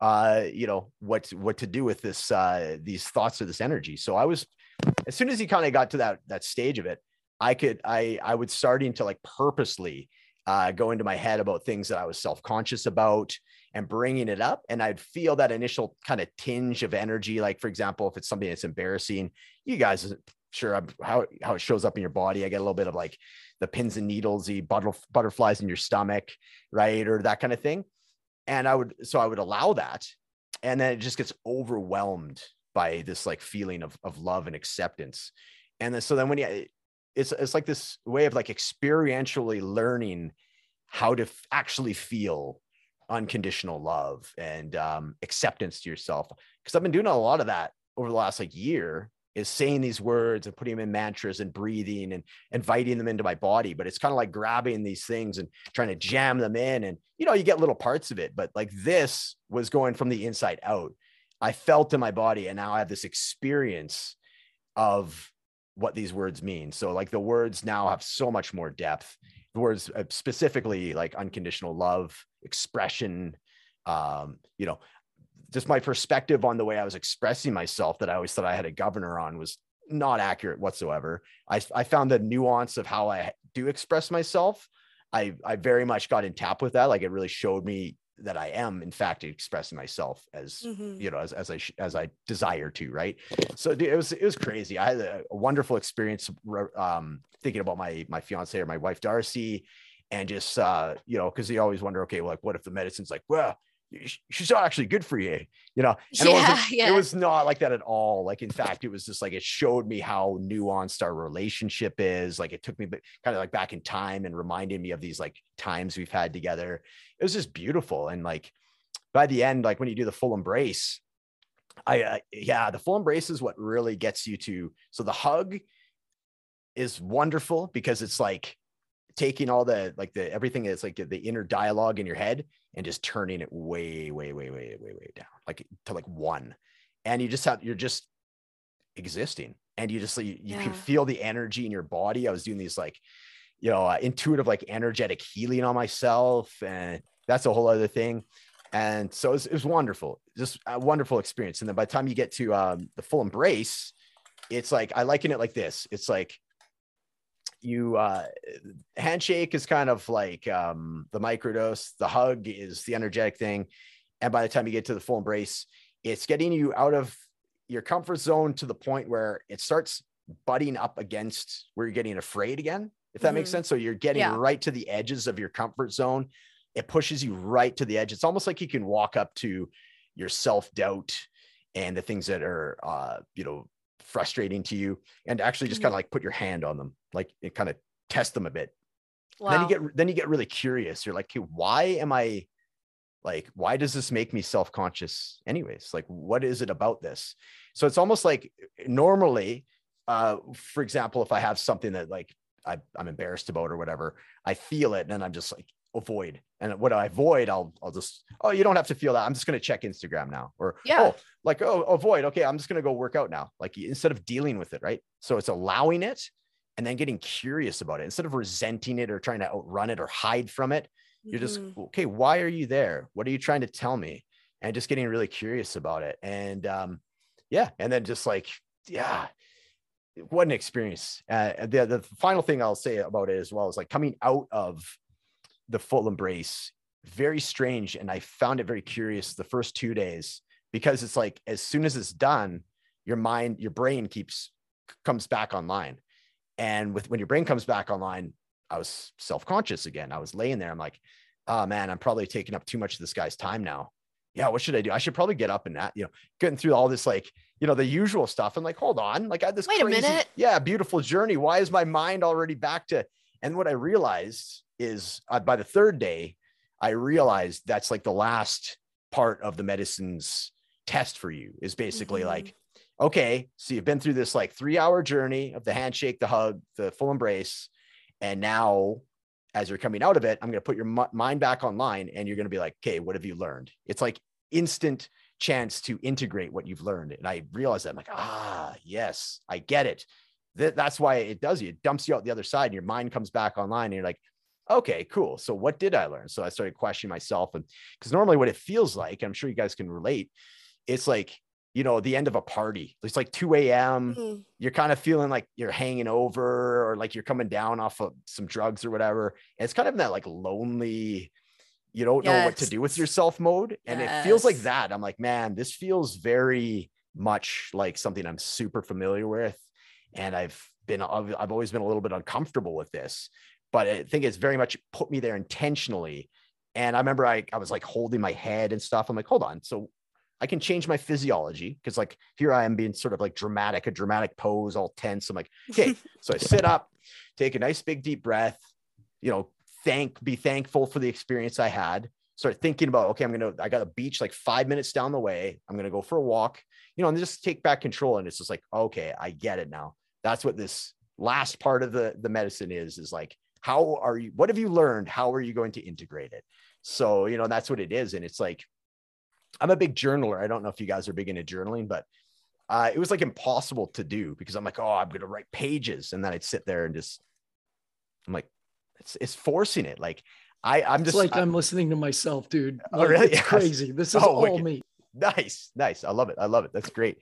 uh, you know what what to do with this uh, these thoughts or this energy. So I was, as soon as he kind of got to that that stage of it, I could I I would starting to like purposely uh, go into my head about things that I was self conscious about and bringing it up. And I'd feel that initial kind of tinge of energy. Like, for example, if it's something that's embarrassing, you guys sure I'm, how how it shows up in your body. I get a little bit of like the pins and needles, the butterflies in your stomach, right, or that kind of thing. And I would so I would allow that, and then it just gets overwhelmed by this like feeling of of love and acceptance. And then so then when you it's it's like this way of like experientially learning how to f- actually feel unconditional love and um, acceptance to yourself because i've been doing a lot of that over the last like year is saying these words and putting them in mantras and breathing and inviting them into my body. But it's kind of like grabbing these things and trying to jam them in. And, you know, you get little parts of it, but like this was going from the inside out. I felt in my body and now I have this experience of what these words mean. So, like, the words now have so much more depth. The words uh, specifically like unconditional love, expression, um, you know, just my perspective on the way I was expressing myself that I always thought I had a governor on was not accurate whatsoever. I, I found the nuance of how I do express myself. I, I very much got in tap with that. Like it really showed me that I am in fact expressing myself as, mm-hmm. you know, as, as I, as I desire to, right. So it was, it was crazy. I had a, a wonderful experience um, thinking about my, my fiance or my wife, Darcy, and just, uh, you know, cause you always wonder, okay, well, like, what if the medicine's like, well, she's not actually good for you, you know. And Yeah, it, wasn't, yeah. it was not like that at all. Like, in fact, it was just like it showed me how nuanced our relationship is. Like, it took me kind of like back in time and reminded me of these like times we've had together. It was just beautiful. And like by the end, like when you do the full embrace, I, I yeah, the full embrace is what really gets you to. So the hug is wonderful because it's like taking all the like the everything that's like the inner dialogue in your head and just turning it way, way, way, way, way, way down, like to like one. And you just have you're just existing and you just you, you Yeah. can feel the energy in your body. I was doing these like, you know, uh, intuitive like energetic healing on myself, and that's a whole other thing. And so it was, it was wonderful, just a wonderful experience. And then by the time you get to um, the full embrace, it's like I liken it like this. It's like you uh handshake is kind of like um the microdose the hug is the energetic thing and by the time you get to the full embrace it's getting you out of your comfort zone to the point where it starts butting up against where you're getting afraid again if that makes Mhm. sense so you're getting Yeah. right to the edges of your comfort zone it pushes you right to the edge it's almost like you can walk up to your self-doubt and the things that are uh you know frustrating to you and actually just kind of like put your hand on them like it kind of test them a bit. Wow. then you get then you get really curious. You're like okay, why am i like why does this make me self-conscious anyways? Like what is it about this? So it's almost like normally uh for example if i have something that like I, i'm embarrassed about or whatever i feel it and i'm just like avoid. And what i avoid i'll i'll just oh you don't have to feel that. I'm just going to check instagram now. Or Yeah. oh like oh avoid. Okay i'm just going to go work out now. Like instead of dealing with it right? So it's allowing it and then getting curious about it. Instead of resenting it or trying to outrun it or hide from it you're just Mhm. okay why are you there? What are you trying to tell me? And just getting really curious about it. And um yeah. And then just like yeah. What an experience. Uh, the, the final thing i'll say about it as well is like coming out of the full embrace. Very strange and i found it very curious the first two days because it's like as soon as it's done your mind your brain keeps comes back online. And with when your brain comes back online i was self-conscious again. I was laying there. I'm like oh man i'm probably taking up too much of this guy's time now. Yeah what should i do? I should probably get up and that you know getting through all this like you know the usual stuff. And like hold on. Like i had this Wait a minute. yeah beautiful journey. Why is my mind already back to and what i realized is uh, by the third day i realized that's like the last part of the medicine's test for you is basically Mhm. like okay so you've been through this like three hour journey of the handshake the hug the full embrace and now as you're coming out of it i'm going to put your mi- mind back online and you're going to be like okay what have you learned it's like instant chance to integrate what you've learned and i realized that i'm like ah yes i get it Th- that's why it does you it dumps you out the other side and your mind comes back online and you're like okay cool so what did i learn so i started questioning myself and because normally what it feels like i'm sure you guys can relate it's like you know the end of a party it's like 2 a.m Mhm. you're kind of feeling like you're hanging over or like you're coming down off of some drugs or whatever. And it's kind of in that like lonely, you don't know what to do with yourself mode. And it feels like that. I'm like, man, this feels very much like something I'm super familiar with. And I've been, I've, I've always been a little bit uncomfortable with this, but I think it's very much put me there intentionally. And I remember I, I was like holding my head and stuff. I'm like, hold on. So I can change my physiology because like here I am being sort of like dramatic, a dramatic pose, all tense. I'm like, okay. so I sit up, take a nice big deep breath, you know, thank, be thankful for the experience I had. Start thinking about, okay, I'm gonna, I got a beach like five minutes down the way. I'm gonna go for a walk, you know, and just take back control. And it's just like, okay, I get it now. That's what this last part of the the medicine is, is like, how are you, what have you learned? How are you going to integrate it? So, you know, that's what it is. And it's like, I'm a big journaler. I don't know if you guys are big into journaling, but uh, it was like impossible to do because I'm like, oh, I'm going to write pages. And then I'd sit there and just, I'm like, it's, it's forcing it. Like I, I'm It's just like I- I'm listening to myself, dude. Oh, really? It's Yes. crazy. This is Oh, all wicked. me. nice, nice. I love it. I love it. That's great.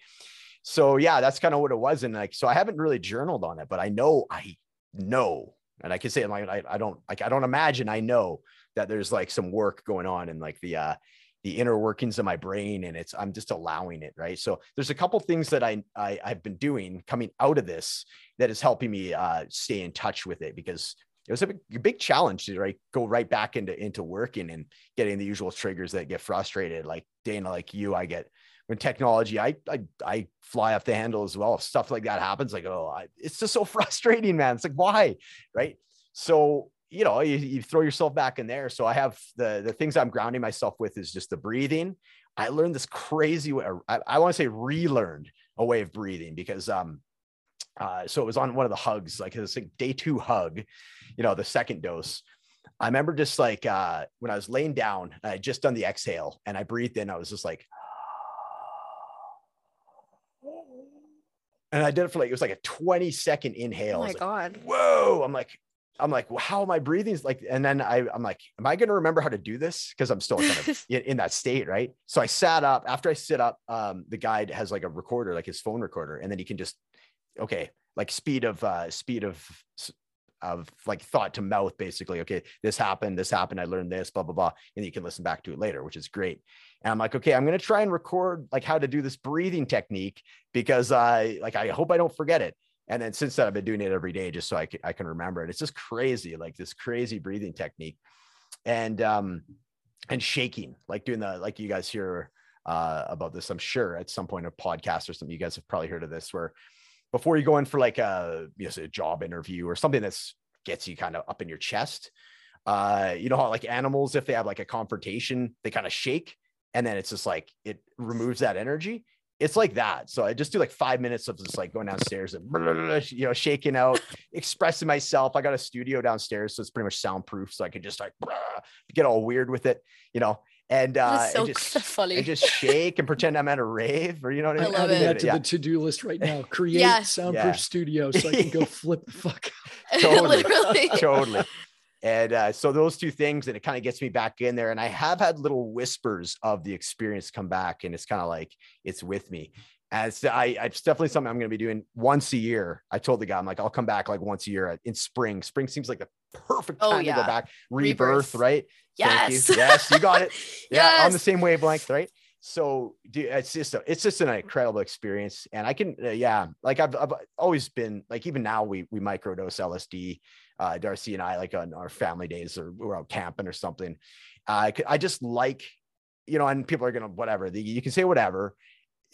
So yeah, that's kind of what it was. And like, so I haven't really journaled on it, but I know, I know, and I can say like, I, I don't like, I don't imagine I know that there's like some work going on in like the, uh, the inner workings of my brain and it's i'm just allowing it right so there's a couple things that I, I i've been doing coming out of this that is helping me uh stay in touch with it because it was a big, a big challenge to right go right back into into working and getting the usual triggers that get frustrated. Like Dana, like you, I get when technology, I I I fly off the handle as well. If stuff like that happens, like oh, I, it's just so frustrating, man. It's like why, right? So you know, you, you throw yourself back in there. So I have the the things I'm grounding myself with is just the breathing. I learned this crazy way. I, I want to say relearned a way of breathing because um uh, so it was on one of the hugs, like it's like day two hug, you know, the second dose. I remember just like uh, when I was laying down, I just done the exhale and I breathed in. I was just like, and I did it for like it was like a 20 second inhale. Oh my like, god. Whoa! I'm like, I'm like, well, how am I breathing? Like, and then I, I'm like, am I going to remember how to do this? Because I'm still kind of in, in, that state, right? So I sat up. After I sit up, um, the guide has like a recorder, like his phone recorder, and then he can just, okay, like speed of uh, speed of of like thought to mouth, basically. Okay, this happened, this happened. I learned this, blah blah blah, and you can listen back to it later, which is great. And I'm like, okay, I'm going to try and record like how to do this breathing technique because I like I hope I don't forget it. And then since then, I've been doing it every day just so I can, I can remember it. It's just crazy, like this crazy breathing technique, and um, and shaking, like doing the like you guys hear uh, about this. I'm sure at some point a podcast or something. You guys have probably heard of this, where before you go in for like a you know a job interview or something that's gets you kind of up in your chest. Uh, you know how like animals, if they have like a confrontation, they kind of shake, and then it's just like it removes that energy it's like that. So I just do like five minutes of just like going downstairs and you know shaking out, expressing myself. I got a studio downstairs, so it's pretty much soundproof, so I can just like get all weird with it, you know. And uh, so and just, funny. And just shake and pretend I'm at a rave, or you know what I mean. I love Adding it. that to Yeah. the to-do list right now. Create Yeah. soundproof Yeah. studio so I can go flip the fuck out. Totally. Totally. And uh, so those two things, and it kind of gets me back in there. And I have had little whispers of the experience come back, and it's kind of like it's with me. As I, it's definitely something I'm going to be doing once a year. I told the guy, I'm like, I'll come back like once a year in spring. Spring seems like the perfect Oh, time to go back. Rebirth, Rebirth. right? Thank Yes. you. Yes, you got it. Yeah, on the same wavelength, right? So, dude, it's just a, it's just an incredible experience, and I can, uh, yeah, like I've, I've always been like even now we we microdose LSD, uh, Darcy and I like on our family days or we're out camping or something. I could, I just like, you know, and people are gonna whatever the, you can say whatever.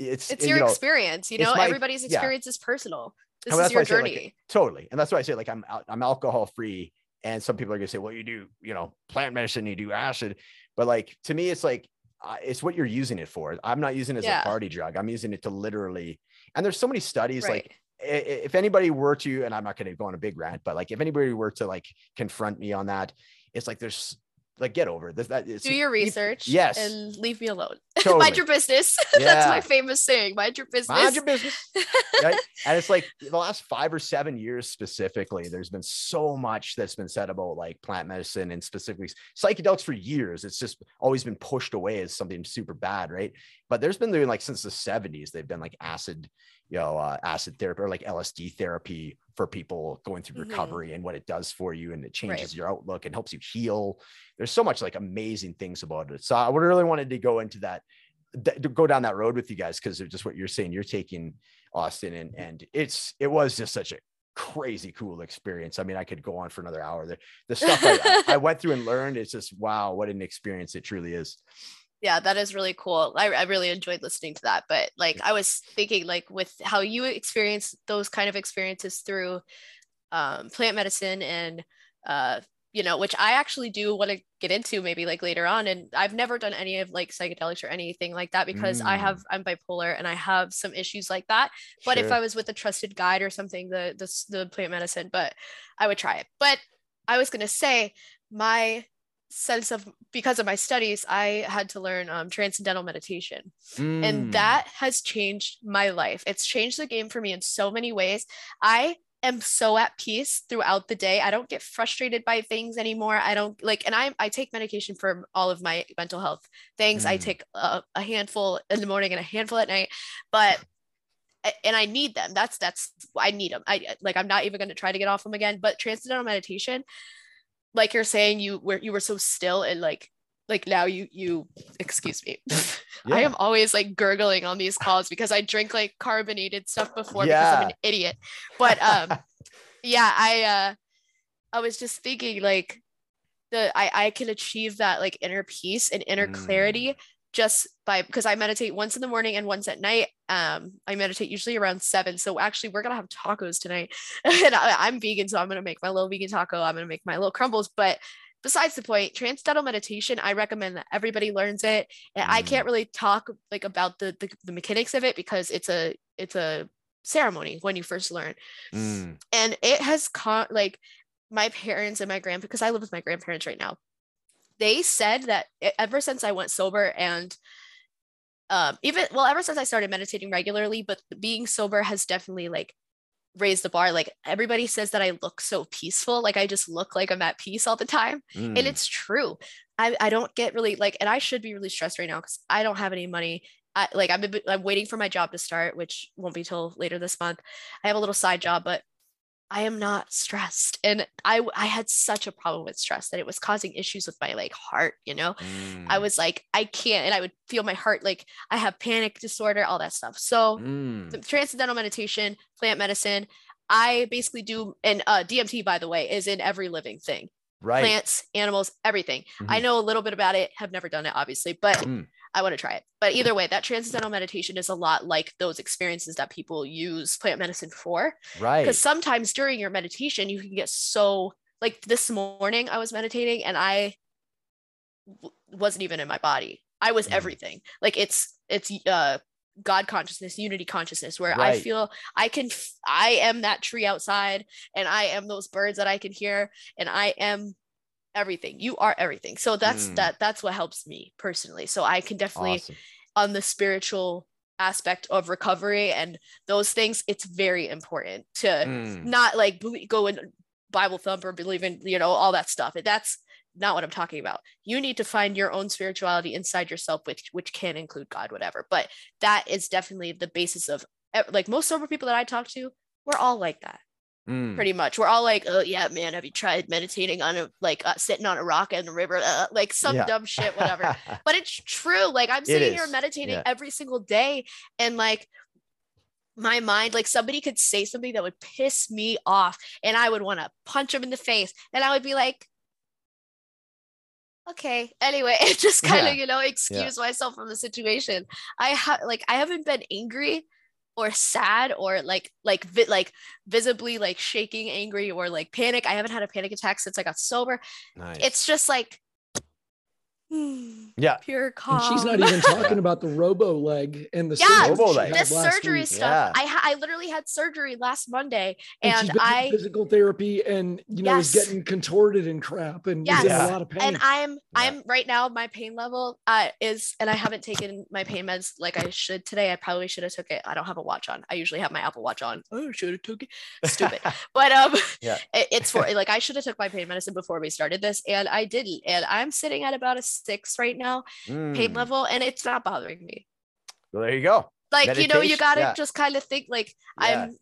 It's It's you your know, experience, you know. my- Everybody's yeah. experience is personal. This is your say, like, journey. totally, and that's why I say like I'm I'm alcohol free, and some people are gonna say, well, you do you know plant medicine, you do acid, but like to me, it's like uh, it's what you're using it for. I'm not using it as Yeah. a party drug. I'm using it to literally. And there's so many studies right. like if anybody were to, and I'm not going to go on a big rant, but like if anybody were to like confront me on that, it's like there's like get over this. That it's Do your you- research. yes. And leave me alone. Totally. Mind your business. That's my famous saying. Mind your business. Mind your business. right? And it's like the last five or seven years specifically, there's been so much that's been said about like plant medicine and specifically psychedelics for years. It's just always been pushed away as something super bad, right? But there's been doing like since the 70s, they've been like acid, you know, uh, acid therapy or like LSD therapy for people going through Mhm. recovery and what it does for you and it changes Right. your outlook and helps you heal. There's so much like amazing things about it. So I would really wanted to go into that th- to go down that road with you guys because of just what you're saying. You're taking Austen and and it's it was just such a crazy cool experience. I mean, I could go on for another hour. The, the stuff I, I went through and learned, it's just wow, what an experience it truly is. Yeah that is really cool I, I really enjoyed listening to that but like i was thinking like with how you experience those kind of experiences through um, plant medicine and uh, you know which i actually do want to get into maybe like later on and i've never done any of like psychedelics or anything like that because i have i'm bipolar and i have some issues like that but if i was with a trusted guide or something the the, the plant medicine but i would try it. But i was going to say my sense of because of my studies i had to learn um, transcendental meditation Mm. and that has changed my life it's changed the game for me in so many ways i am so at peace throughout the day i don't get frustrated by things anymore i don't like and i i take medication for all of my mental health things i Mm. take a, a handful in the morning and a handful at night but and I need them. That's that's I need them. I like I'm not even going to try to get off them again. But transcendental meditation, like you're saying, you were you were so still and like like now you you excuse me. I am always like gurgling on these calls because I drink like carbonated stuff before because I'm an idiot. But um yeah, I uh I was just thinking like the I I can achieve that like inner peace and inner Mm. clarity just by because I meditate once in the morning and once at night. Um, I meditate usually around seven. So actually, we're gonna have tacos tonight, and I, I'm vegan, so I'm gonna make my little vegan taco. I'm gonna make my little crumbles. But besides the point, transcendental meditation, I recommend that everybody learns it. And I Mm. can't really talk like about the, the the mechanics of it because it's a it's a ceremony when you first learn Mm. and it has caught like my parents and my grandpa because I live with my grandparents right now. They said that ever since I went sober and um even well ever since I started meditating regularly, but being sober has definitely like raised the bar. Like everybody says that I look so peaceful, like I just look like I'm at peace all the time, and Mm. it's true. I I don't get really like, and I should be really stressed right now because I don't have any money. I like I'm I'm waiting for my job to start, which won't be till later this month. I have a little side job, but I am not stressed. And I I had such a problem with stress that it was causing issues with my like heart, you know. I Mm. was like, I can't, and I would feel my heart like I have panic disorder, all that stuff. So Mm. transcendental meditation, plant medicine, I basically do, and uh, DMT, by the way, is in every living thing right. plants, animals, everything. I Mhm. know a little bit about it, have never done it, obviously, but Mm. I want to try it. But either way, that transcendental meditation is a lot like those experiences that people use plant medicine for. Right. Because sometimes during your meditation, you can get so, like this morning, I was meditating and I w- wasn't even in my body. I was Mm. everything. Like it's, it's, uh, God consciousness, unity consciousness, where I feel I can, I am that tree outside and I am those birds that I can hear and I am everything. You are everything. So that's Mm. that, that's what helps me personally. So I can definitely, Awesome. on the spiritual aspect of recovery and those things, it's very important to Mm. not like go in Bible thump or believe in, you know, all that stuff. That's not what I'm talking about. You need to find your own spirituality inside yourself, which which can include God, whatever. But that is definitely the basis of e- like most sober people that I talk to. We're all like that, Mm. pretty much. We're all like, oh yeah, man, have you tried meditating on a like uh, sitting on a rock in the river, uh, like some Yeah. dumb shit, whatever but it's true like i'm sitting here meditating yeah. every single day and like my mind like somebody could say something that would piss me off and i would want to punch them in the face and i would be like okay anyway it just kind of Yeah. you know excuse myself from the situation i have like i haven't been angry or sad or like like vi- like visibly like shaking angry or like panic i haven't had a panic attack since i got sober nice. it's just like yeah. pure calm And she's not even talking about the robo leg and the Yeah, surgery Robo leg. this surgery week. stuff Yeah. I, I literally had surgery last monday And, and, she's been i physical therapy and you know is getting contorted and crap and is in Yes. a lot of pain. and i'm Yeah. i'm right now my pain level uh is and i haven't taken my pain meds like i should today i probably should have took it i don't have a watch on i usually have my apple watch on oh should have took it stupid but um Yeah. it- it's for like i should have took my pain medicine before we started this and i didn't and i'm sitting at about a six right now pain Mm. level and it's not bothering me Well, there you go. like you know you gotta yeah. just kind of think like Yeah. i'm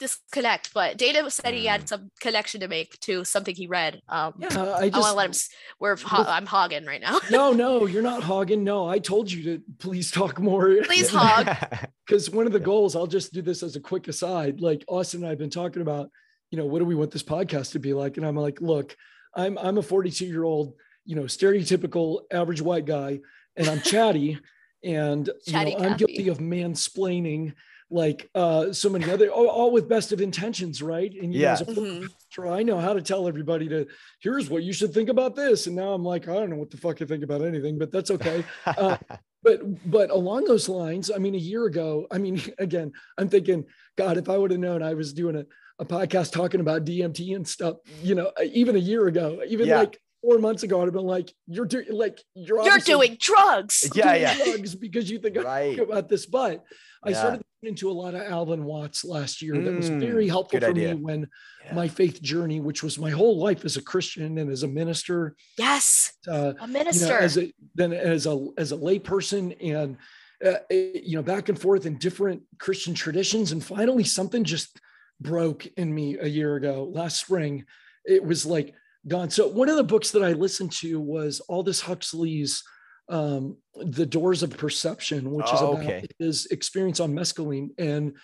disconnect but Dana said he Mm. had some connection to make to something he read um yeah, I i want to let him s- we're ho- i'm hogging right now no, no, you're not hogging. No, I told you to please talk more. Please hog. Because one of the goals, I'll just do this as a quick aside. Like Austen and I have been talking about, you know, what do we want this podcast to be like? And I'm like, look, I'm I'm a 42 year old, you know, stereotypical average white guy, and I'm chatty, and Chatty you know, I'm guilty of mansplaining like uh so many other all, all with best of intentions right and you know, Yeah. as a former Mhm. pastor, i know how to tell everybody to here's what you should think about this and now i'm like i don't know what the fuck i think about anything but that's okay uh, but but along those lines i mean a year ago i mean again i'm thinking god if i would have known i was doing a, a podcast talking about dmt and stuff you know even a year ago even Yeah. like four months ago i'd have been like you're doing like you're you're doing drugs Yeah, doing yeah. drugs because you think right. about this but i Yeah. started into a lot of Alan Watts last year that was Mm, very helpful for idea. me when Yeah. my faith journey which was my whole life as a christian and as a minister yes uh, a you minister know, as a then as a as a layperson and uh, you know back and forth in different Christian traditions, and finally something just broke in me a year ago last spring. It was like gone. So one of the books that I listened to was Aldous Huxley's um, "The Doors of Perception," which is Oh, about okay. his experience on mescaline and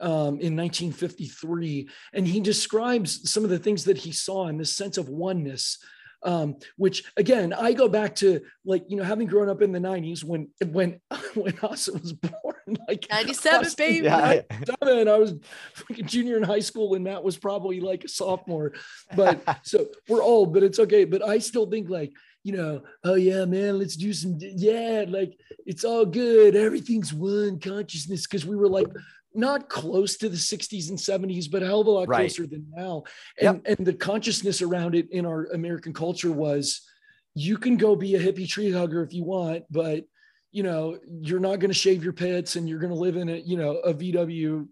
um, in 1953, and he describes some of the things that he saw in this sense of oneness um, which again, I go back to like, you know, having grown up in the 90s when when when Austen was born, like 97, Austen, baby. Yeah. And I was a junior in high school, and Matt was probably like a sophomore. But so we're old, but it's okay. But I still think like, you know, oh yeah, man, let's do some, yeah, like it's all good. Everything's one consciousness because we were like not close to the 60s and 70s, but a hell of a lot right. closer than now. And, yep. and the consciousness around it in our American culture was you can go be a hippie tree hugger if you want, but you know, you're not going to shave your pits and you're going to live in a, you know, a VW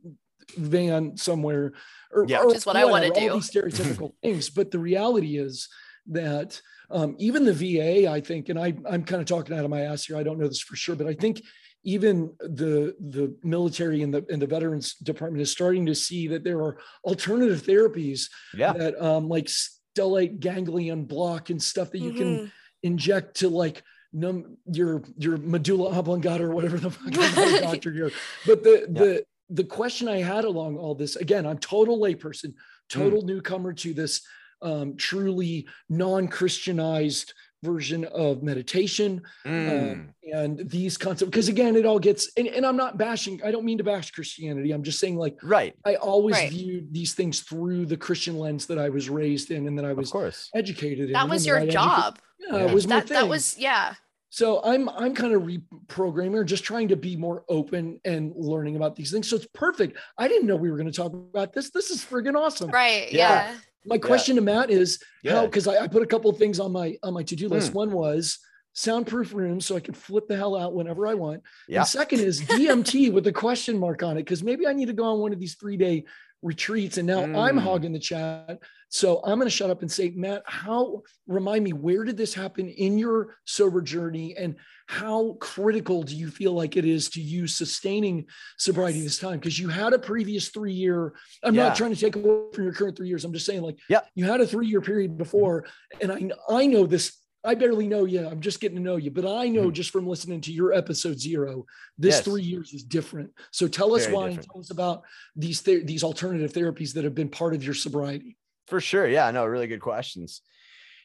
van somewhere or, yeah, or which is what whatever, I want to do. All These stereotypical things. But the reality is that um, even the VA, I think, and I, I'm kind of talking out of my ass here. I don't know this for sure, but I think even the the military and the and the veterans department is starting to see that there are alternative therapies yeah. that um, like stellate ganglion block and stuff that you mm-hmm. can inject to like num your your medulla oblongata or whatever the fuck doctor here. But the yeah. the the question I had along all this again, I'm total layperson, total mm. newcomer to this um, truly non-Christianized version of meditation mm. um, and these concepts because again it all gets and, and, i'm not bashing i don't mean to bash christianity i'm just saying like right i always right. viewed these things through the christian lens that i was raised in and that i was of course. educated that in was your job yeah, yeah, it was my that, thing. that was yeah so i'm i'm kind of reprogramming just trying to be more open and learning about these things so it's perfect i didn't know we were going to talk about this this is friggin' awesome right yeah, yeah my question yeah. to Matt is yeah. how because I, I, put a couple of things on my on my to-do list. Hmm. One was soundproof room so I can flip the hell out whenever I want. Yeah. And second is DMT with a question mark on it because maybe I need to go on one of these three day retreats and now mm. I'm hogging the chat. So I'm going to shut up and say, Matt, how remind me where did this happen in your sober journey and how critical do you feel like it is to you sustaining sobriety this time? Because you had a previous three year. I'm yeah. not trying to take away from your current three years. I'm just saying, like, yeah, you had a three year period before, and I I know this. I barely know you. I'm just getting to know you, but I know mm-hmm. just from listening to your episode zero, this yes. three years is different. So tell us Very why different. and tell us about these th- these alternative therapies that have been part of your sobriety. For sure, yeah, no, really good questions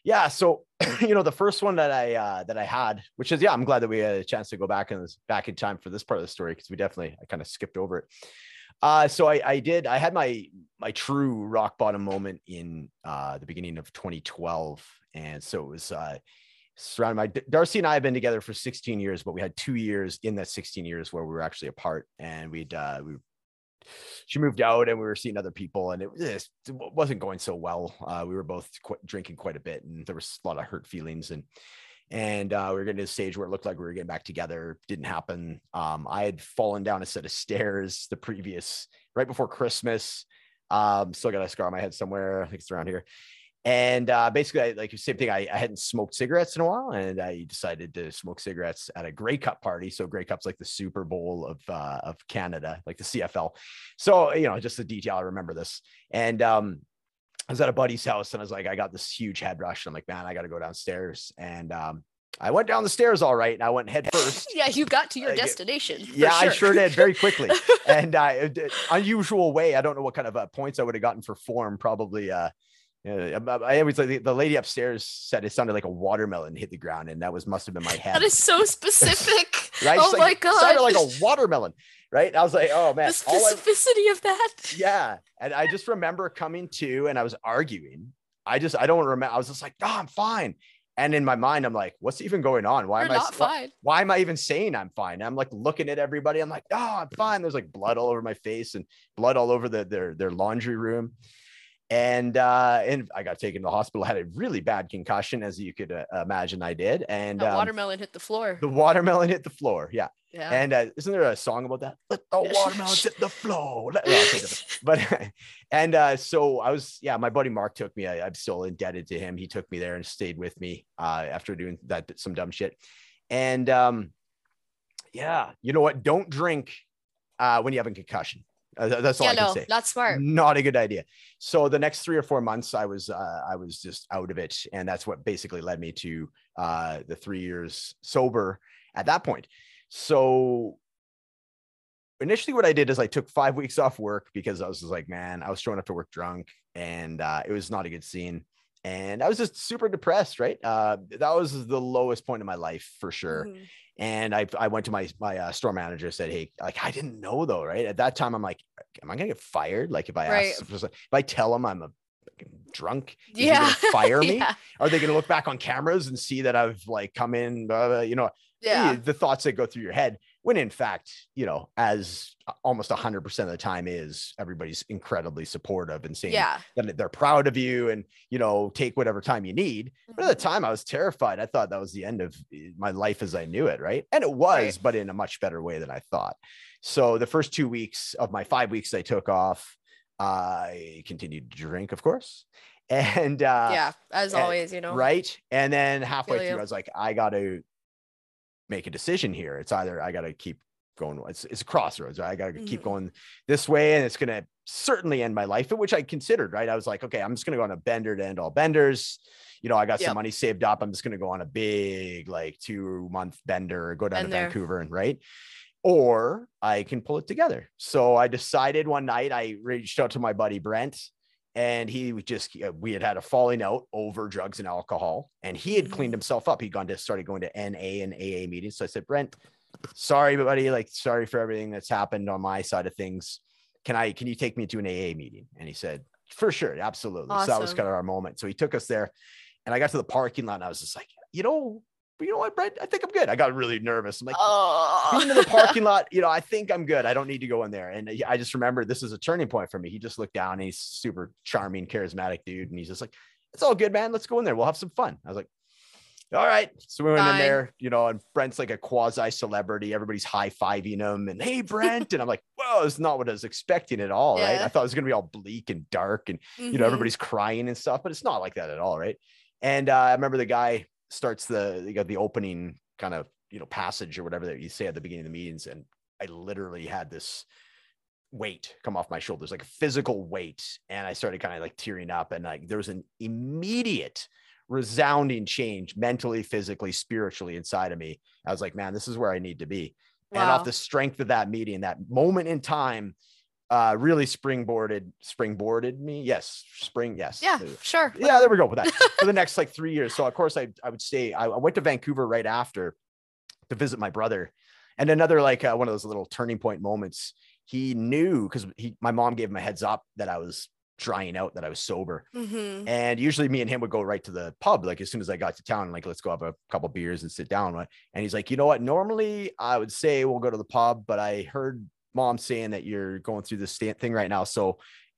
yeah so you know the first one that i uh that i had which is yeah i'm glad that we had a chance to go back and back in time for this part of the story because we definitely i kind of skipped over it uh so i i did i had my my true rock bottom moment in uh the beginning of 2012 and so it was uh surrounded my darcy and i have been together for 16 years but we had two years in that 16 years where we were actually apart and we'd uh we she moved out and we were seeing other people and it, it wasn't going so well. Uh, we were both qu- drinking quite a bit and there was a lot of hurt feelings and and uh, we were getting to a stage where it looked like we were getting back together. Didn't happen. Um, I had fallen down a set of stairs the previous right before Christmas. Um, still got a scar on my head somewhere. I think it's around here. And uh, basically, I, like the same thing. I, I, hadn't smoked cigarettes in a while, and I decided to smoke cigarettes at a Grey Cup party. So Grey Cup's like the Super Bowl of uh, of Canada, like the CFL. So you know, just the detail. I remember this, and um, I was at a buddy's house, and I was like, I got this huge head rush. And I'm like, man, I got to go downstairs, and um, I went down the stairs all right, and I went head first. yeah, you got to your destination. yeah, sure. I sure did very quickly, and uh, unusual way. I don't know what kind of uh, points I would have gotten for form. Probably. Yeah, I always like the lady upstairs said it sounded like a watermelon hit the ground, and that was must have been my head. That is so specific. right? Oh my god, sounded like a watermelon. Right? I was like, oh man, the specificity I, of that. Yeah, and I just remember coming to, and I was arguing. I just I don't remember. I was just like, no, I'm fine. And in my mind, I'm like, what's even going on? Why You're am I not fine? Why am I even saying I'm fine? And I'm like looking at everybody. I'm like, oh, I'm fine. There's like blood all over my face and blood all over the, their their laundry room and uh, and I got taken to the hospital. I had a really bad concussion, as you could uh, imagine. I did, and the um, watermelon hit the floor. The watermelon hit the floor. Yeah, yeah. And uh, isn't there a song about that? Let the watermelon hit the floor. but and uh, so I was, yeah. My buddy Mark took me. I, am still indebted to him. He took me there and stayed with me uh, after doing that some dumb shit. And um, yeah, you know what? Don't drink uh, when you have a concussion. Uh, that's all I can no, say. Not smart. Not a good idea. So the next three or four months, I was uh, I was just out of it, and that's what basically led me to uh, the three years sober at that point. So initially what I did is I took five weeks off work because I was just like, man, I was showing up to work drunk and uh, it was not a good scene. And I was just super depressed, right? Uh, that was the lowest point in my life for sure. Mhm. And I, I went to my my uh, store manager, said, "Hey, like I didn't know though, right? At that time, I'm like, am I gonna get fired? Like if I Right. ask, if I tell them I'm a drunk, Yeah. fire me? Yeah. Are they gonna look back on cameras and see that I've like come in, blah, blah, you know, Yeah. the thoughts that go through your head when in fact you know as almost 100% of the time is everybody's incredibly supportive and saying Yeah. that they're proud of you and you know take whatever time you need but at the Mhm. time i was terrified i thought that was the end of eh, my life as i knew it right and it was Right. but in a much better way than i thought so the first two weeks of my five weeks i took off i continued to drink of course and uh yeah. As and- always, you know. right and then halfway through i was like i gotta make a decision here it's either i gotta keep going it's, it's a crossroads right? i gotta keep Mhm. going this way and it's gonna certainly end my life which i considered right i was like okay i'm just gonna go on a bender to end all benders you know i got Yep. some money saved up i'm just gonna go on a big like two month bender go down to there. vancouver and right or i can pull it together so i decided one night i reached out to my buddy brent and he would just uh, we had had a falling out over drugs and alcohol and he had cleaned Mhm. himself up. He'd gone to started going to na and aa meetings. So i said brent sorry buddy like sorry for everything that's happened on my side of things. Can i can you take me to an aa meeting? And he said for sure absolutely. So that was kind of our moment. So he took us there and i got to the parking lot and i was just like you know you know what brent i think i'm good i got really nervous i'm like Oh. being in the parking lot, you know, I think I'm good. I don't need to go in there. And I just remember this is a turning point for me. He just looked down he's super charming, charismatic dude. And he's just like, it's all good, man. Let's go in there. We'll have some fun. I was like, all right. So we went in there, you know, and Brent's like a quasi celebrity. Everybody's high fiving him and hey, Brent. and I'm like, whoa, it's not what I was expecting at all, right? Yeah. I thought it was going to be all bleak and dark and you know Mhm. everybody's crying and stuff but it's not like that at all right and uh, i remember the guy starts the you got the opening kind of you know passage or whatever that you say at the beginning of the meetings and i literally had this weight come off my shoulders like a physical weight and i started kind of like tearing up and like there was an immediate resounding change mentally physically spiritually inside of me. I was like man this is where i need to be. And off the strength of that meeting that moment in time uh really springboarded springboarded me yes spring yes Yeah, There you go. sure. yeah there we go with that for the next like three years so of course i, I would stay I, I went to vancouver right after to visit my brother and another like uh, one of those little turning point moments he knew because he my mom gave him a heads up that i was drying out that i was sober Mhm. and usually me and him would go right to the pub, like as soon as I got to town, like let's go have a couple beers and sit down. And he's like, you know what? Normally I would say we'll go to the pub, but I heard mom saying that you're going through this thing right now. So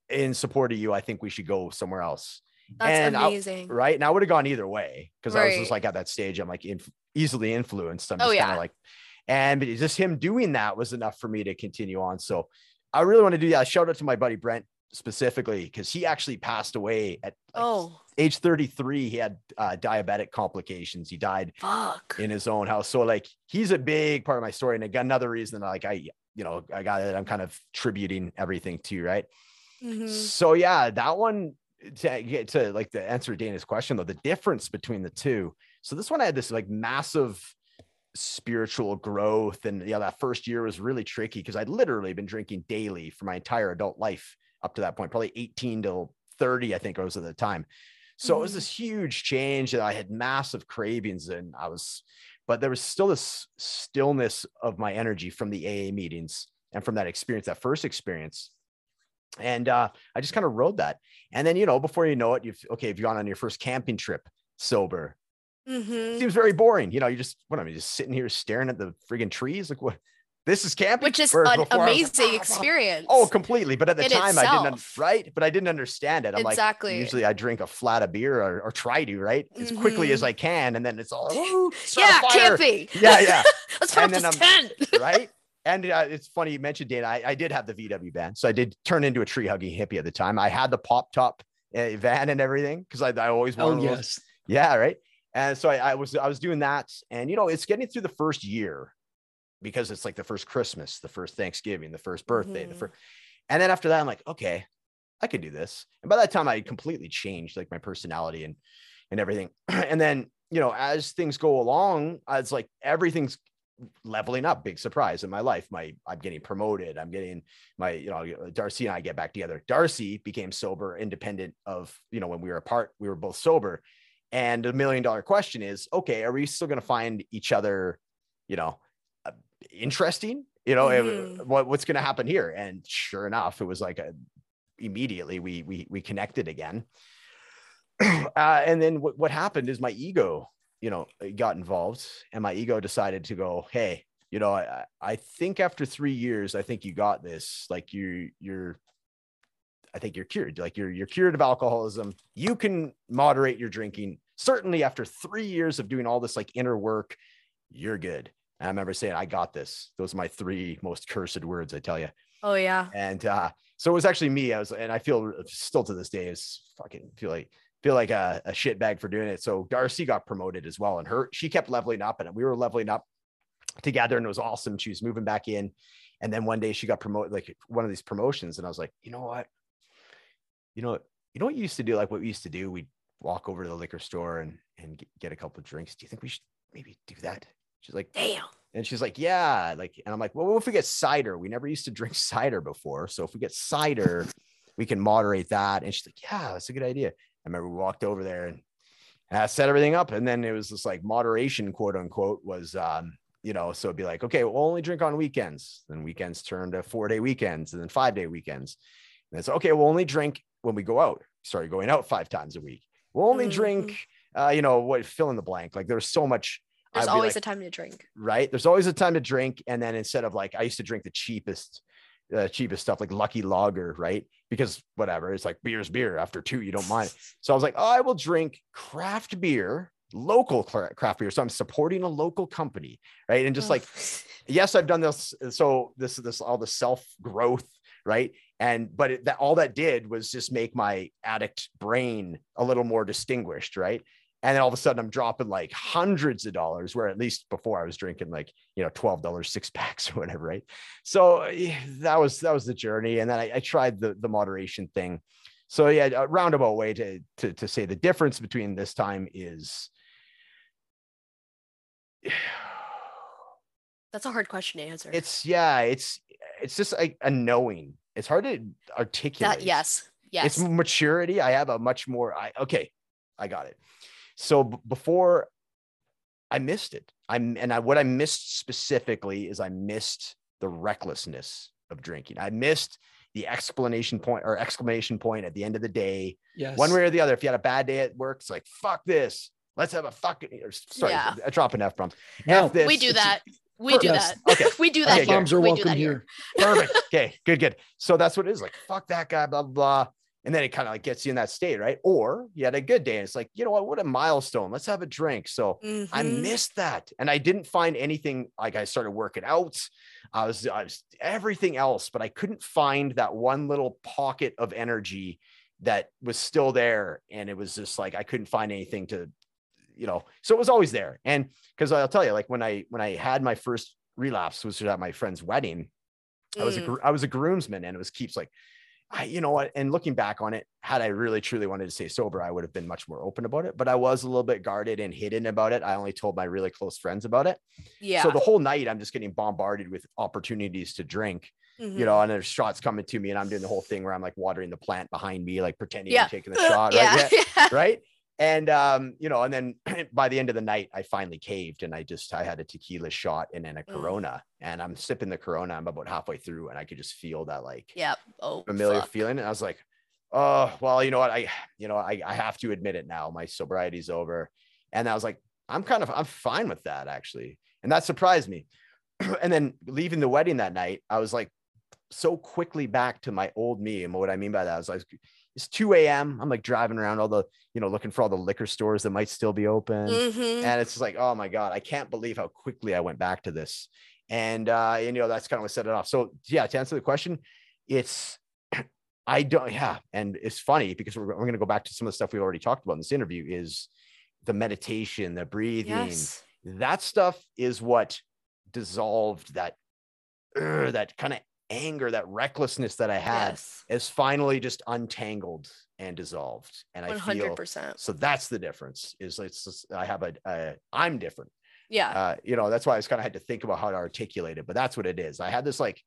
in support of you, I think we should go somewhere else. That's and I- amazing. Right. And I would have gone either way because I was just like at that stage, I'm like inf- easily influenced. I'm Oh, just kind of like, and but just him doing that was enough for me to continue on. So I really want to do that. Shout out to my buddy Brent specifically because he actually passed away at like, Oh, age 33 he had uh, diabetic complications he died fuck. in his own house so like he's a big part of my story and again another reason like i you know i got it i'm kind of tributing everything to you, right Mhm. so yeah that one to get to like the answer dana's question though the difference between the two so this one i had this like massive spiritual growth and yeah that first year was really tricky because i'd literally been drinking daily for my entire adult life up to that point probably 18 to 30 i think i was at the time so it was Mhm. this huge change and i had massive cravings and i was but there was still this stillness of my energy from the aa meetings and from that experience that first experience and uh, I just kind of rode that. And then, you know, before you know it, you've okay, if you've gone on your first camping trip sober, Mhm. seems very boring. You know, you just what am I just sitting here staring at the friggin' trees? Like what this is camping, Which is an before I was like, amazing experience. Oh, completely. But at the in time, I didn't un- itself. right, but I didn't understand it. I'm Exactly. like, usually I drink a flat of beer or, or try to right as quickly as Mhm. I can, and then it's all "Ooh, yeah, fire." camping. Yeah, yeah. Let's put up And this then tent. right? And uh, it's funny you mentioned Dana. I, I did have the VW van, so I did turn into a tree hugging hippie at the time. I had the pop top uh, van and everything because I, I always Oh wanted. one of those. yes. Yeah, right. And so I, I was I was doing that, and you know, it's getting through the first year because it's like the first Christmas, the first Thanksgiving, the first birthday, the Mhm. first, and then after that, I'm like, okay, I could do this. And by that time, I completely changed like my personality and and everything. and then you know, as things go along, it's like everything's leveling up big surprise in my life my i'm getting promoted i'm getting my you know darcy and i get back together darcy became sober independent of you know when we were apart we were both sober and the million dollar question is okay are we still going to find each other you know uh, interesting you know Mhm. what, what's going to happen here? And sure enough it was like a, immediately we we we connected again. Uh, and then what, what happened is my ego you know got involved and my ego decided to go hey you know i i think after three years i think you got this. Like you you're i think you're cured. Like you're you're cured of alcoholism. You can moderate your drinking. Certainly after three years of doing all this like inner work you're good and i remember saying i got this those are my three most cursed words i tell you Oh yeah. and uh, so it was actually me. I was, and I feel still to this day is fucking feel like feel like a, a shit bag for doing it. So Darcy got promoted as well, and her she kept leveling up, and we were leveling up together, and it was awesome. She was moving back in, and then one day she got promoted, like one of these promotions, and I was like, you know what, you know, you know what you used to do, like what we used to do, we'd walk over to the liquor store and and get- get a couple of drinks. Do you think we should maybe do that? She's like, Damn. and she's like, yeah, like, and I'm like, well, what if we get cider? We never used to drink cider before. So if we get cider, we can moderate that. And she's like, yeah, that's a good idea. I remember we walked over there and uh, set everything up. And then it was this like moderation, quote unquote, was, um, you know, so it'd be like, okay, we'll only drink on weekends. Then weekends turn to four day weekends and then five day weekends. And it's okay, we'll only drink when we go out. Started going out five times a week. We'll only Mhm. drink, uh, you know, what fill in the blank. Like there's so much There's always like- a time to drink. right? There's always a time to drink. And then instead of like, I used to drink the cheapest, uh, cheapest stuff like Lucky Lager, right? Because whatever, it's like beer's beer. After two, you don't mind. So I was like, oh, I will drink craft beer, local craft beer. So I'm supporting a local company, right? And just like, yes, I've done this. So this, is this, all the self growth, right? And but it, that all that did was just make my addict brain a little more distinguished, right? And then all of a sudden, I'm dropping like hundreds of dollars, where at least before I was drinking like you know twelve dollars six packs or whatever, right? So that was that was the journey, and then I, I tried the the moderation thing. So yeah, a roundabout way to to to say the difference between this time is That's a hard question to answer. it's yeah, it's it's just like a knowing. It's hard to articulate. that yes. Yes. It's maturity. I have a much more. I okay, I got it. So b- before I missed it. I'm and I what I missed specifically is I missed the recklessness of drinking. I missed the explanation point or exclamation point at the end of the day. Yes. One way or the other. If you had a bad day at work, it's like fuck this. Let's have a fucking. Or, sorry, Yeah. I drop an f bomb. No, F this. we do that. We do Yes. that. Okay. we do that Okay, here. Bombs are we do welcome that here. Perfect. Okay, good, good. So that's what it is. Like, fuck that guy, blah, blah, blah. And then it kind of like gets you in that state, right? Or you had a good day and it's like, you know what? What a milestone. Let's have a drink. So I Mhm. missed that. And I didn't find anything like I started working out. I was, I was everything else, but I couldn't find that one little pocket of energy that was still there. And it was just like I couldn't find anything to, you know, so it was always there. And because I'll tell you, like when I when I had my first relapse, which was at my friend's wedding, I was a Mm. I was a groomsman, and it was keeps like, I you know what? And looking back on it, had I really truly wanted to stay sober, I would have been much more open about it. But I was a little bit guarded and hidden about it. I only told my really close friends about it. Yeah. So the whole night, I'm just getting bombarded with opportunities to drink, Mhm. you know, and there's shots coming to me, and I'm doing the whole thing where I'm like watering the plant behind me, like pretending Yeah. I'm taking the shot, right? yeah. Yeah right and um you know and then by the end of the night i finally caved and i just i had a tequila shot and then a Mm. corona. And i'm sipping the corona i'm about halfway through and i could just feel that like yeah, Oh, familiar fuck. feeling. And i was like oh well you know what? I you know I, I have to admit it now. My sobriety's over. And i was like i'm kind of i'm fine with that actually. And that surprised me. And then leaving the wedding that night i was like so quickly back to my old me. And what i mean by that is like it's 2 a.m i'm like driving around all the you know looking for all the liquor stores that might still be open. Mhm. and it's like oh my god i can't believe how quickly i went back to this. And uh and you know that's kind of what set it off. So yeah to answer the question it's i don't yeah. And it's funny because we're, we're going to go back to some of the stuff we already talked about in this interview is the meditation the breathing. Yes. that stuff is what dissolved that uh, that kind of anger that recklessness that i had Yes. is finally just untangled and dissolved and i feel so that's the difference is it's just, i have a, a i'm different Yeah. Uh, you know, that's why I was kind of had to think about how to articulate it, but that's what it is. I had this like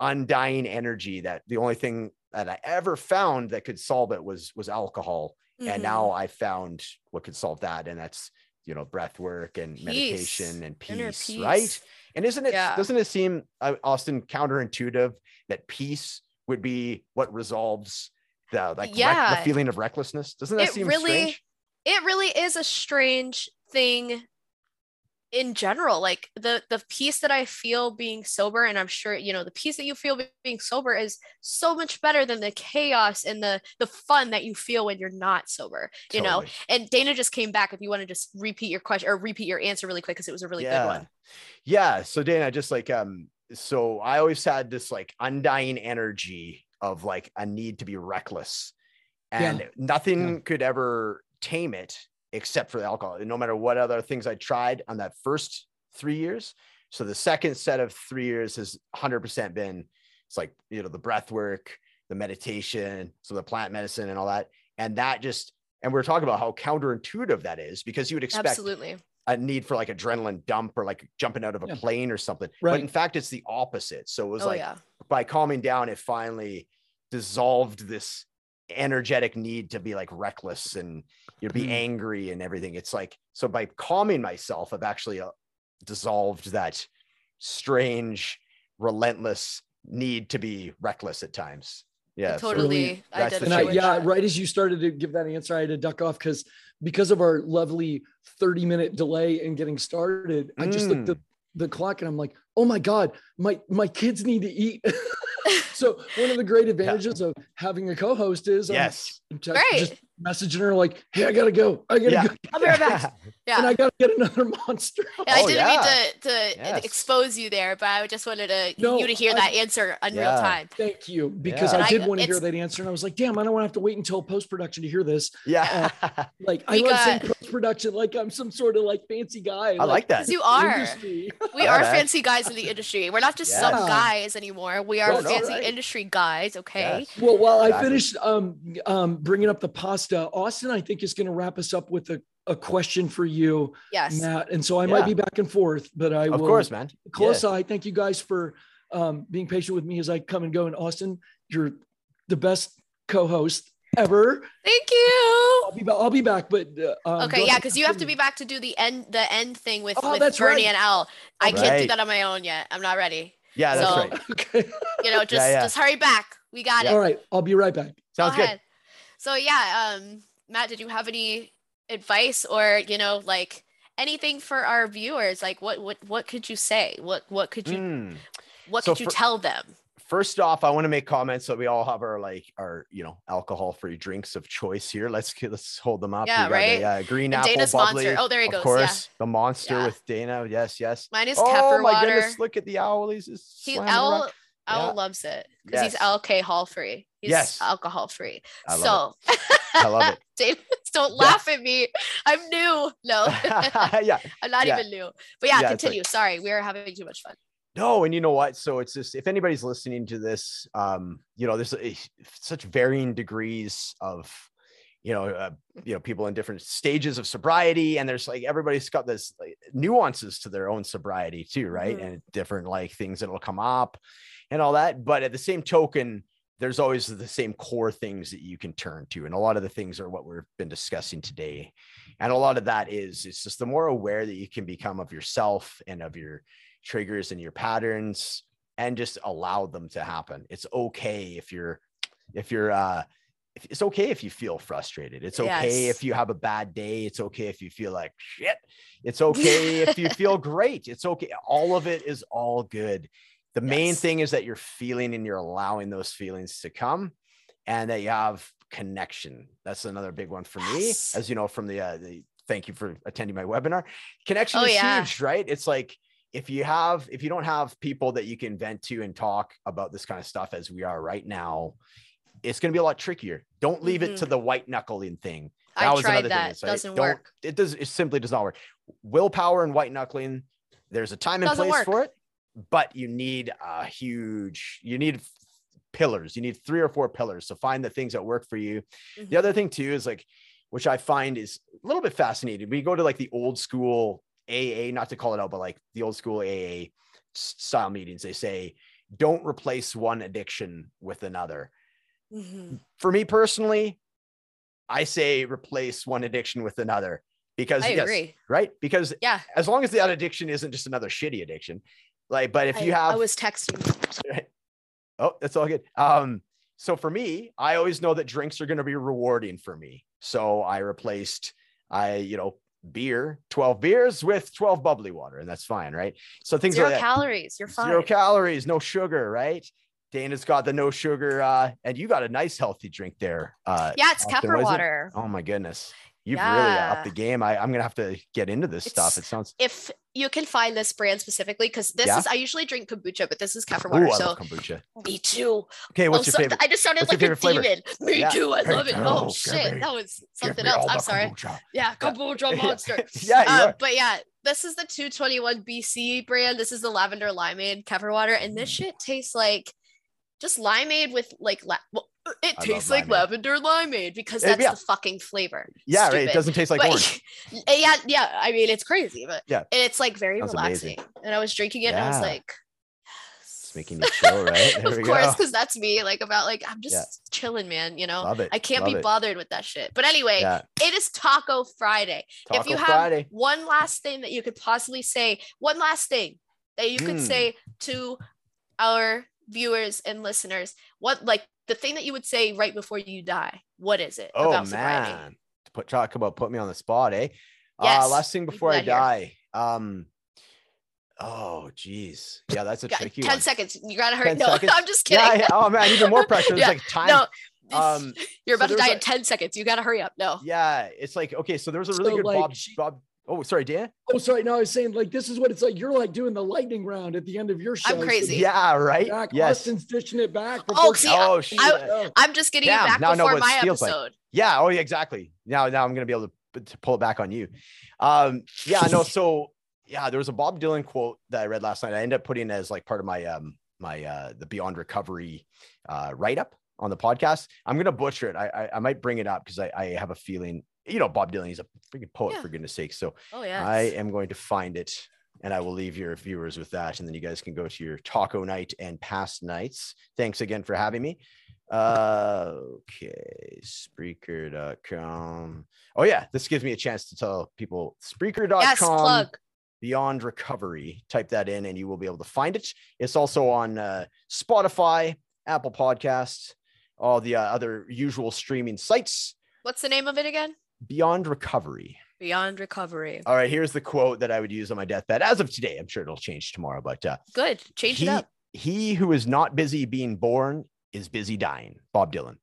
undying energy that the only thing that I ever found that could solve it was was alcohol. Mhm. And now I found what could solve that. And that's you know, breath work and Peace. meditation and Inner peace, right? And isn't it Yeah. doesn't it seem uh, Austen counterintuitive that peace would be what resolves the like rec- the feeling of recklessness? Doesn't that It seem really- strange? it really is a strange thing in general like the the peace that i feel being sober and i'm sure you know the peace that you feel being sober is so much better than the chaos and the the fun that you feel when you're not sober you know and dana just came back if you want to just repeat your question or repeat your answer really quick because it was a really yeah. good one Yeah. So Dana, just like um, so I always had this like undying energy of like a need to be reckless. And Yeah. nothing could ever tame it except for the alcohol. No matter what other things I tried on that first three years. So the second set of three years has 100% been it's like you know the breath work, the meditation, so the plant medicine and all that. And that just and we're talking about how counterintuitive that is because you would expect absolutely a need for like adrenaline dump or like jumping out of a Yeah. plane or something. Right. But in fact, it's the opposite. So it was oh like yeah by calming down, it finally dissolved this energetic need to be like reckless and you know, be Mhm. angry and everything. It's like so by calming myself, I've actually uh, dissolved that strange, relentless need to be reckless at times. Yeah. so- totally that's the I, yeah, right as you started to give that answer, I had to duck off because because of our lovely 30 minute delay in getting started, I just looked Mm. at the clock and I'm like, oh my God, my my kids need to eat. so one of the great advantages of having a co-host is um, I'm yes. te- Great. just messaging her like, hey, I gotta go. I gotta Yeah. go. I'll be right back. Yeah. And I gotta get another monster. Yeah, I Oh, didn't yeah. mean to, to Yes. expose you there, but I just wanted to, No, you to hear I- that answer in real time. Thank you. Because Yeah. I did I- want to hear that answer. And I was like, damn, I don't want to have to wait until post-production to hear this. yeah. Like I We love saying post-production like I'm some sort of like fancy guy. I like that. 'Cause you are. industry. We are man. fancy guys in the industry. We're not just some guys anymore. We are No, no, fancy right. industry guys, okay? Yes. Well, while I finished um, um, bringing up the pasta, Austen, I think is going to wrap us up with a, a question for you, Yes. Matt. And so I might be back and forth, but I Of will course, man. close Yeah. eye. Thank you guys for um, being patient with me as I come and go. And Austen, you're the best co-host ever. Thank you. I'll be back. I'll be back, but uh, um, Okay, yeah, because you have to be back to do the end the end thing with, Oh, with that's Bernie right. and Al. I can't do that on my own yet. I'm not ready. Yeah, that's So- right. Okay. You know, just yeah. just hurry back. We got it. All right. I'll be right back. Sounds Go good. ahead. So yeah, um, Matt, did you have any advice or you know like anything for our viewers? Like what what what could you say? What what could you Mm. what so could you for- tell them? First off, I want to make comments that we all have our like our you know alcohol-free drinks of choice here. Let's let's hold them up. Yeah, right? The, uh, green And apple Dana's bubbly. sponsor. Oh, there he of goes. course, Yeah. the monster Yeah. with Dana. Yes, yes. Mine is oh Kefir my water. goodness! Look at the owl. He's just He owl around. Al Yeah. loves it because he's Yes. alcohol free. He's Yes. alcohol free. I So I love it. Don't Yeah. laugh at me. I'm new. No, yeah. I'm not Yeah. even new. But yeah, Yeah, it's like- continue. Sorry, we are having too much fun. No, and you know what? So it's just if anybody's listening to this, um, you know, there's a, such varying degrees of, you know, uh, you know, people in different stages of sobriety, and there's like everybody's got this like, nuances to their own sobriety too, right? Mhm. And different like things that'll come up, and all that. But at the same token, there's always the same core things that you can turn to, and a lot of the things are what we've been discussing today, and a lot of that is it's just the more aware that you can become of yourself and of your triggers and your patterns and just allow them to happen. It's okay if you're if you're uh it's okay if you feel frustrated. It's okay Yes. if you have a bad day. It's okay if you feel like shit. It's okay if you feel great. It's okay. All of it is all good. The main thing is that you're feeling and you're allowing those feelings to come and that you have connection. That's another big one for me. As you know, from the uh the thank you for attending my webinar. Connection Oh, is yeah. huge, right? It's like if you have if you don't have people that you can vent to and talk about this kind of stuff as we are right now it's going to be a lot trickier don't leave it to the white knuckling thing I was tried another thing, that. it's like, Doesn't don't- work. it does it simply does not work willpower and white knuckling there's a time and Doesn't place work. for it but you need a huge you need pillars you need three or four pillars so find the things that work for you the Mhm. other thing too is like which i find is a little bit fascinating we go to like the old school AA, not to call it out, but like the old school AA style meetings, they say, don't replace one addiction with another. Mhm. For me personally, I say replace one addiction with another because I yes, agree. right? Because Yeah. as long as that addiction isn't just another shitty addiction, like, but if I, you have, I was texting. oh, that's all good. Um, so for me, I always know that drinks are going to be rewarding for me. So I replaced, I, you know, beer, 12 beers with 12 bubbly water, and that's fine, right? So things Zero like that. calories. You're fine. Zero calories, no sugar, right? Dana's got the no sugar, uh, and you got a nice healthy drink there. Uh, yeah, it's what is it? water. Oh my goodness. You've really upped the game. I, I'm gonna have to get into this stuff. It sounds If you can find this brand specifically, because this Yeah. is I usually drink kombucha, but this is kefir Ooh, water. I so kombucha. me too. Okay, what's Oh, your so- favorite? I just sounded what's like a favorite demon. Me Yeah. too. I love it. go, Oh shit, me- that was something else. I'm sorry. kombucha. Yeah, kombucha monster. yeah, Uh, but yeah, this is the 221 BC brand. This is the lavender limeade kefir water, and this Mm. shit tastes like just limeade with like la- well, it I tastes like lavender limeade because that's yeah. the fucking flavor. yeah, right. It doesn't taste like But- orange. yeah, yeah. I mean, it's crazy, but Yeah. and it's like very relaxing. amazing. And I was drinking it, and I was like, It's making you chill, right? Of course, because that's me. Like about like I'm just Yeah. chilling, man. You know. I can't love be it. bothered with that shit. But anyway, Yeah. it is Taco Friday. Taco if you have Friday. one last thing that you could possibly say, one last thing that you could Hmm. say to our viewers and listeners, what like the thing that you would say right before you die, what is it Oh about sobriety? man. To put talk about put me on the spot, eh? Uh Yes, last thing before I that here. die. Um oh geez. Yeah, that's a tricky 10 one. seconds. You gotta hurry. No, seconds? I'm just kidding. Yeah, yeah. Oh man, even more pressure. It's Yeah, like time. No, Um, you're so about to die a- in 10 seconds. You gotta hurry up. No. Yeah, it's like okay, so there was a really So, good like, Bob Bob. Oh, sorry, Dan. Oh, sorry. No, I was saying like this is what it's like. You're like doing the lightning round at the end of your show. I'm crazy. Yeah, right. Jack yes. Austen's dishing it back. Oh, see, oh I- shit. I- I'm just getting Damn, you back now before what my it feels like. episode. yeah. Oh yeah, exactly. Now, now I'm gonna be able to, to pull it back on you. Um, yeah, no. So yeah, there was a Bob Dylan quote that I read last night. I ended up putting it as like part of my um my uh the Beyond Recovery uh write up on the podcast. I'm gonna butcher it. I I, I might bring it up because I, I have a feeling. You know, Bob Dylan, he's a freaking poet Yeah. for goodness sake. So Oh yeah. I am going to find it and I will leave your viewers with that. And then you guys can go to your taco night and past nights. Thanks again for having me. Uh, okay, Spreaker.com. Oh, yeah, this gives me a chance to tell people Spreaker.com yes, plug. Beyond Recovery. Type that in and you will be able to find it. It's also on uh, Spotify, Apple Podcasts, all the uh, other usual streaming sites. What's the name of it again? Beyond Recovery. Beyond Recovery. All right, here's the quote that I would use on my deathbed as of today. I'm sure it'll change tomorrow, but uh, Good. Change he, it up. he who is not busy being born is busy dying. Bob Dylan,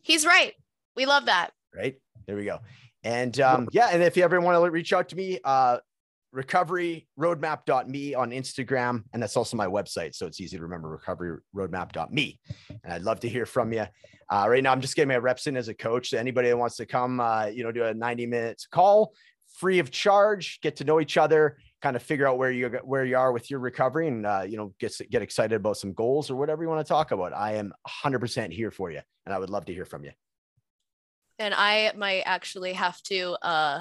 He's right. We love that. right? There we go. And um, yeah, and if you ever want to reach out to me, uh, recoveryroadmap.me on Instagram. And that's also my website. So it's easy to remember recoveryroadmap.me. And I'd love to hear from you. Uh, right now, I'm just getting my reps in as a coach. So anybody that wants to come, uh, you know, do a 90 minutes call free of charge, get to know each other, kind of figure out where you where you are with your recovery and uh, you know get get excited about some goals or whatever you want to talk about. I am 100% here for you and I would love to hear from you. And I might actually have to uh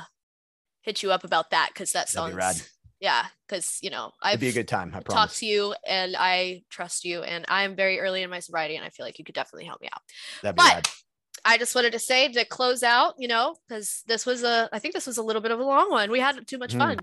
hit you up about that because that That'd sounds be rad. yeah, because you know, It'd be a good time, I talked promise. to you and I trust you and I'm very early in my sobriety and I feel like you could definitely help me out. That'd be But rad. I just wanted to say to close out, you know, because this was a, I think this was a little bit of a long one. We had too much fun.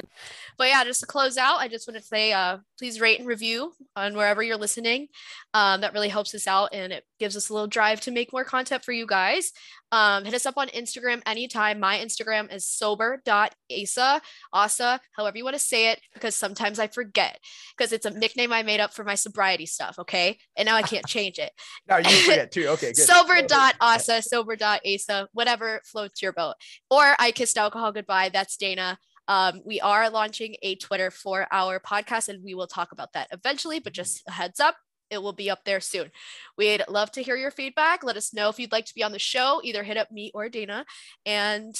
But yeah, just to close out, I just wanted to say, uh, please rate and review on wherever you're listening. Um, that really helps us out and it gives us a little drive to make more content for you guys. Um, hit us up on Instagram anytime. My Instagram is sober.asa, asa, however you want to say it, because sometimes I forget because it's a nickname I made up for my sobriety stuff. Okay. And now I can't change it. No, you forget too. Okay, good. Sober dot asa, sober dot asa, whatever floats your boat. Or I kissed alcohol goodbye. That's Dana. Um, we are launching a Twitter for our podcast, and we will talk about that eventually. But just a heads up, it will be up there soon. We'd love to hear your feedback. Let us know if you'd like to be on the show. Either hit up me or Dana, and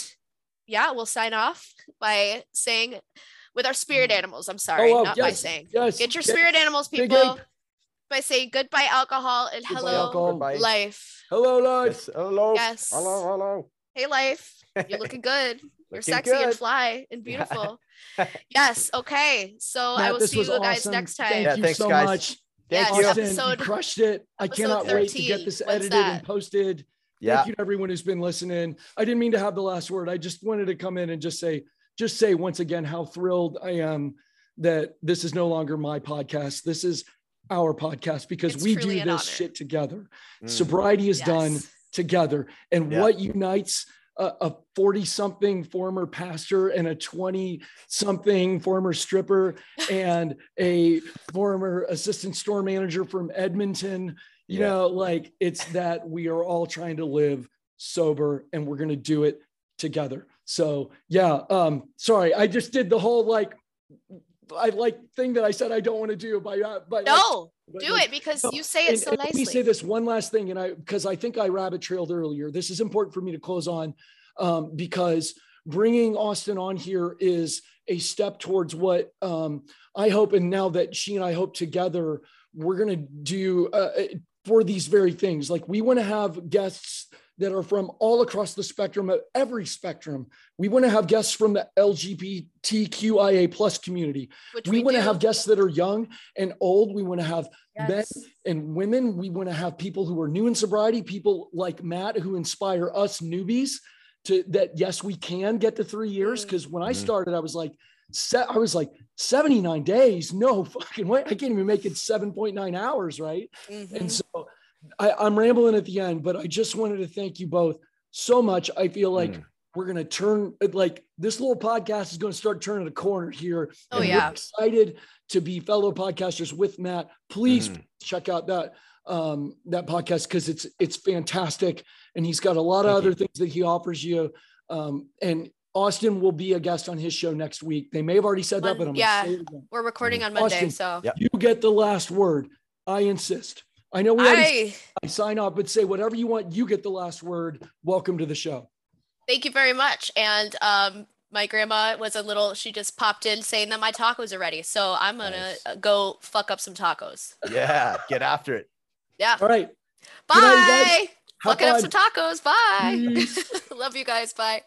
yeah, we'll sign off by saying with our spirit mm. animals. I'm sorry, oh, not by saying. yes, Get your yes. spirit animals, people. By saying goodbye alcohol and Goodbye, hello alcohol. Goodbye. life. Hello, life. Yes, hello. Yes. Hello, hello. Hey, life. You're looking good. You're Looking sexy and fly and beautiful. yes. Okay. So I will see you was guys awesome. next time. Thank Yeah, you thanks, so guys. much. Yes, Thank you. Austen, episode- you crushed it. I episode cannot wait to get this When's edited that? and posted. Yeah. Thank you to everyone who's been listening. I didn't mean to have the last word. I just wanted to come in and just say, just say once again how thrilled I am that this is no longer my podcast. This is our podcast because It's we do this honor. shit together. Mm. Sobriety is done together. And Yeah. what unites a 40 something former pastor and a 20 something former stripper and a former assistant store manager from Edmonton, you Yeah. know, like it's that we are all trying to live sober and we're going to do it together. So, yeah, um sorry, I just did the whole like I like thing that I said I don't want to do by uh, by No, but, do like, it because no, you say it and- so and Let me say this one last thing, and I because I think I rabbit trailed earlier. This is important for me to close on um, because bringing Austen on here is a step towards what um, I hope, and now that she and I hope together, we're going to do uh, for these very things. Like we want to have guests that are from all across the spectrum, of every spectrum. We want to have guests from the LGBTQIA plus community. Which We, want to have guests that are young and old. We want to have men and women. We want to have people who are new in sobriety, people like Matt who inspire us newbies to that. Yes, we can get to three years. Mm. Because when I Mhm. started, I was like, se- I was like 79 days. No fucking way. I can't even make it 7.9 hours. Right. Mhm. And so I, I'm rambling at the end, but I just wanted to thank you both so much. I feel like Mm. we're going to turn like this little podcast is going to start turning a corner here. Oh, and we're yeah. excited to be fellow podcasters with Matt. Please Mhm. check out that um that podcast because it's it's fantastic and he's got a lot of Thank other you. things that he offers you um and austen will be a guest on his show next week they may have already said that but i'm yeah. say it again. We're recording on Monday, Austen, so Yep. you get the last word i insist i know we already I I sign off but say whatever you want you get the last word welcome to the show thank you very much. And um, my grandma was a little. She just popped in saying that my tacos are ready, so I'm gonna Nice. uh, go fuck up some tacos. Yeah. Get after it. Yeah. all right Bye. night, you guys. Have Fucking up some tacos. Bye. Love you guys. Bye.